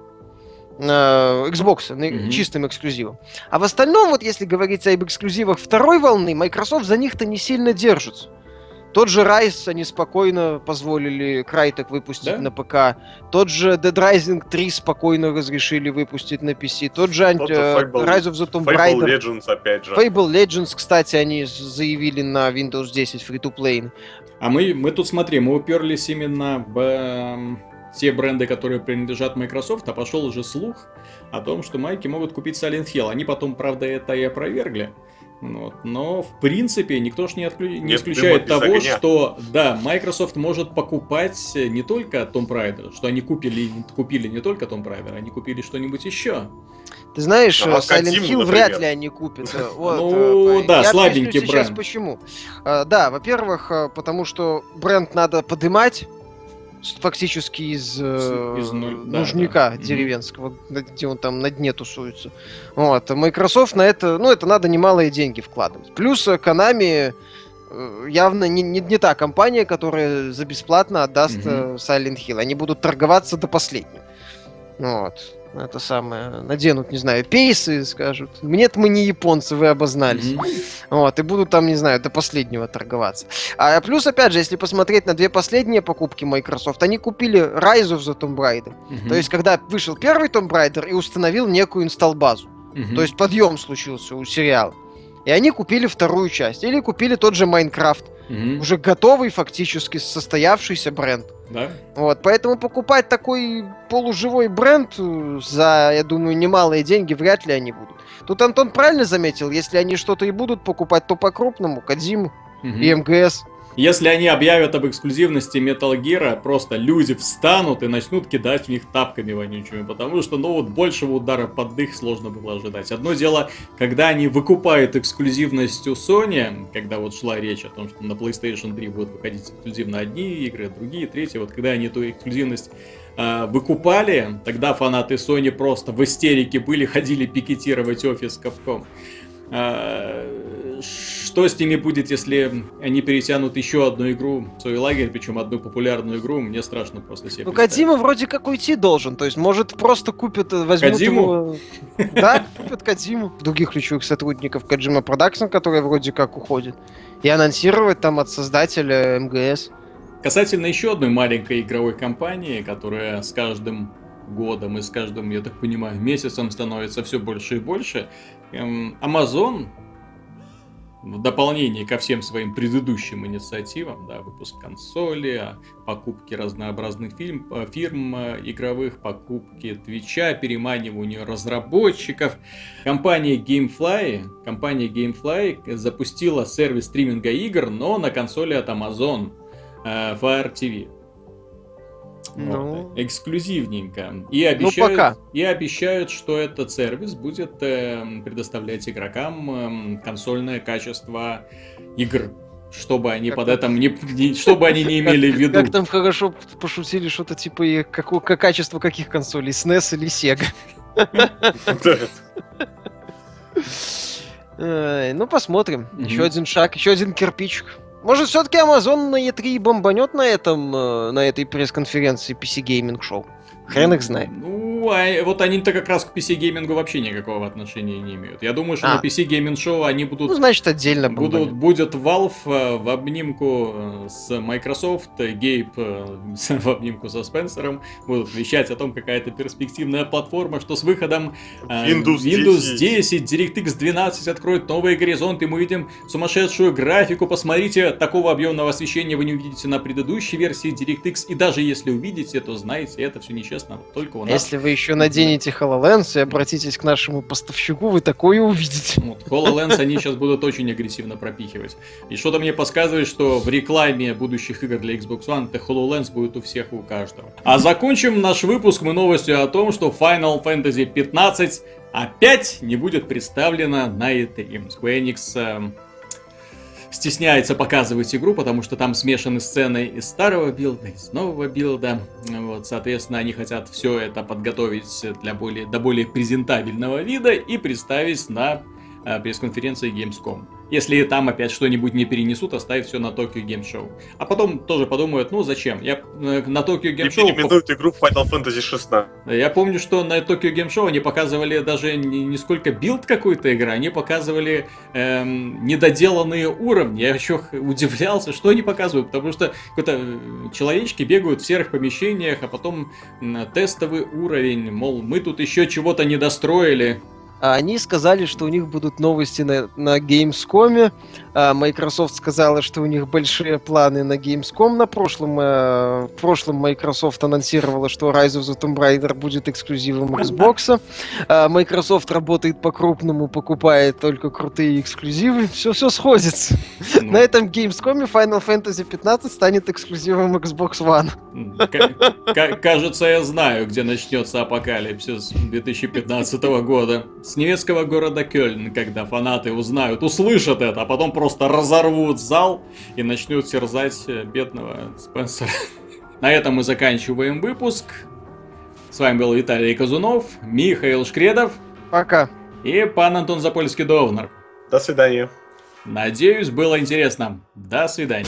Xbox, на mm-hmm. чистым эксклюзивом. А в остальном, вот если говорить об эксклюзивах второй волны, Microsoft за них-то не сильно держится. Тот же Rise они спокойно позволили Крайтек выпустить да? на ПК. Тот же Dead Rising 3 спокойно разрешили выпустить на PC. Тот же Тот uh, Rise of the Tomb Raider. Fable Legends опять же. Fable Legends, кстати, они заявили на Windows 10 free-to-play. А мы, мы тут, смотри, мы уперлись именно в э, те бренды, которые принадлежат Microsoft, а пошел уже слух о том, что майки могут купить Silent Hill. Они потом, правда, это и опровергли. Вот. Но, в принципе, никто же не, отклю... не исключает того, огня. что, да, Microsoft может покупать не только Tomb Raider, что они купили, купили не только Tomb Raider, они купили что-нибудь еще. Ты знаешь, а Silent Hill вряд ли они купят. Вот, ну, э, да, я слабенький бренд. сейчас почему. Да, во-первых, э, потому что бренд надо подымать, фактически из, э, из нуль, нужника да, да. деревенского, mm-hmm. где он там на дне тусуется. Вот. Microsoft на это, ну, это надо немалые деньги вкладывать. Плюс Konami э, явно не, не, не та компания, которая за бесплатно отдаст mm-hmm. Silent Hill. Они будут торговаться до последнего. Вот это самое, наденут, не знаю, пейсы, скажут, нет, мы не японцы, вы обознались. Mm-hmm. Вот, и будут там, не знаю, до последнего торговаться. А плюс, опять же, если посмотреть на две последние покупки Microsoft, они купили of the Tomb Raider. Mm-hmm. То есть, когда вышел первый Tomb Raider и установил некую инсталл-базу. Mm-hmm. То есть, подъем случился у сериала. И они купили вторую часть. Или купили тот же Майнкрафт. Mm-hmm. Уже готовый, фактически состоявшийся бренд. Да. Вот, поэтому покупать такой полуживой бренд э, за, я думаю, немалые деньги вряд ли они будут. Тут Антон правильно заметил, если они что-то и будут покупать, то по-крупному, Кадзиму угу. и МГС. Если они объявят об эксклюзивности Metal Gear, просто люди встанут и начнут кидать в них тапками вонючими, потому что, ну, вот большего удара под дых сложно было ожидать. Одно дело, когда они выкупают эксклюзивность у Sony, когда вот шла речь о том, что на PlayStation 3 будут выходить эксклюзивно одни игры, другие, третьи, вот когда они эту эксклюзивность э, выкупали, тогда фанаты Sony просто в истерике были, ходили пикетировать офис Capcom. А, что с ними будет, если они перетянут еще одну игру в свой лагерь, причем одну популярную игру, мне страшно просто себе Ну, Кодзима вроде как уйти должен, то есть, может, просто купят, возьмут Кодзиму? его... Да, купят Кодзиму. Других ключевых сотрудников Kojima Productions, которые вроде как уходят. И анонсировать там от создателя MGS. Касательно еще одной маленькой игровой компании, которая с каждым годом и с каждым, я так понимаю, месяцем становится все больше и больше. Эм, Amazon в дополнение ко всем своим предыдущим инициативам, да, выпуск консоли, а, покупки разнообразных фильм, э, фирм э, игровых, покупки Твича, переманивание разработчиков, компания Gamefly, компания Gamefly запустила сервис стриминга игр, но на консоли от Amazon э, Fire TV. Ну, вот, эксклюзивненько. И ну, обещают, ну, пока. и обещают, что этот сервис будет э, предоставлять игрокам э, консольное качество игр. Чтобы они как под это не, не чтобы они не имели в виду. Как там хорошо пошутили что-то типа какое качество каких консолей, SNES или Sega. Ну посмотрим. Еще один шаг, еще один кирпичик. Может, все-таки Amazon на E3 бомбанет на этом, э, на этой пресс-конференции PC Gaming Show? Хрен их знает. Ну, а вот они-то как раз к PC-геймингу вообще никакого отношения не имеют. Я думаю, что а. на PC Gaming Show они будут... Ну, значит, отдельно будут. Будет Valve э, в обнимку э, с Microsoft, Гейб в обнимку со Спенсером, будут вещать о том, какая это перспективная платформа, что с выходом Windows, Windows 10, 10 DirectX 12 откроет новые горизонты, мы увидим сумасшедшую графику, посмотрите, такого объемного освещения вы не увидите на предыдущей версии DirectX, и даже если увидите, то знаете, это все нечестно, только у нас. Если вы еще наденете HoloLens и обратитесь к нашему поставщику, вы такое увидите. Вот, HoloLens они сейчас будут очень агрессивно пропихивать. И что-то мне подсказывает, что в рекламе будущих игр для Xbox One это HoloLens будет у всех и у каждого. А закончим наш выпуск мы новостью о том, что Final Fantasy 15 опять не будет представлена на E3. Square Enix э, стесняется показывать игру, потому что там смешаны сцены из старого билда, из нового билда. Вот, соответственно, они хотят все это подготовить для более, до более презентабельного вида и представить на э, пресс-конференции Gamescom. Если там опять что-нибудь не перенесут, оставить все на Tokyo Game Show. А потом тоже подумают, ну зачем? Я э, на Tokyo Game Show... переименуют игру Final Fantasy 16. Я помню, что на Tokyo Game Show они показывали даже не, не сколько билд какой-то игры, они показывали эм, недоделанные уровни. Я еще удивлялся, что они показывают, потому что какой-то э, человечки бегают в серых помещениях, а потом тестовый уровень, мол, мы тут еще чего-то не достроили. А они сказали, что у них будут новости на, на Gamescom. А Microsoft сказала, что у них большие планы на Gamescom. На прошлом, э, в прошлом Microsoft анонсировала, что Rise of the Tomb Raider будет эксклюзивом Xbox. А Microsoft работает по-крупному, покупает только крутые эксклюзивы. Все, все сходится. Ну. На этом Gamescom Final Fantasy 15 станет эксклюзивом Xbox One. Кажется, я знаю, где начнется апокалипсис 2015 года с немецкого города Кёльн, когда фанаты узнают, услышат это, а потом просто разорвут зал и начнут терзать э, бедного Спенсера. На этом мы заканчиваем выпуск. С вами был Виталий Казунов, Михаил Шкредов. Пока. И пан Антон Запольский-Довнер. До свидания. Надеюсь, было интересно. До свидания.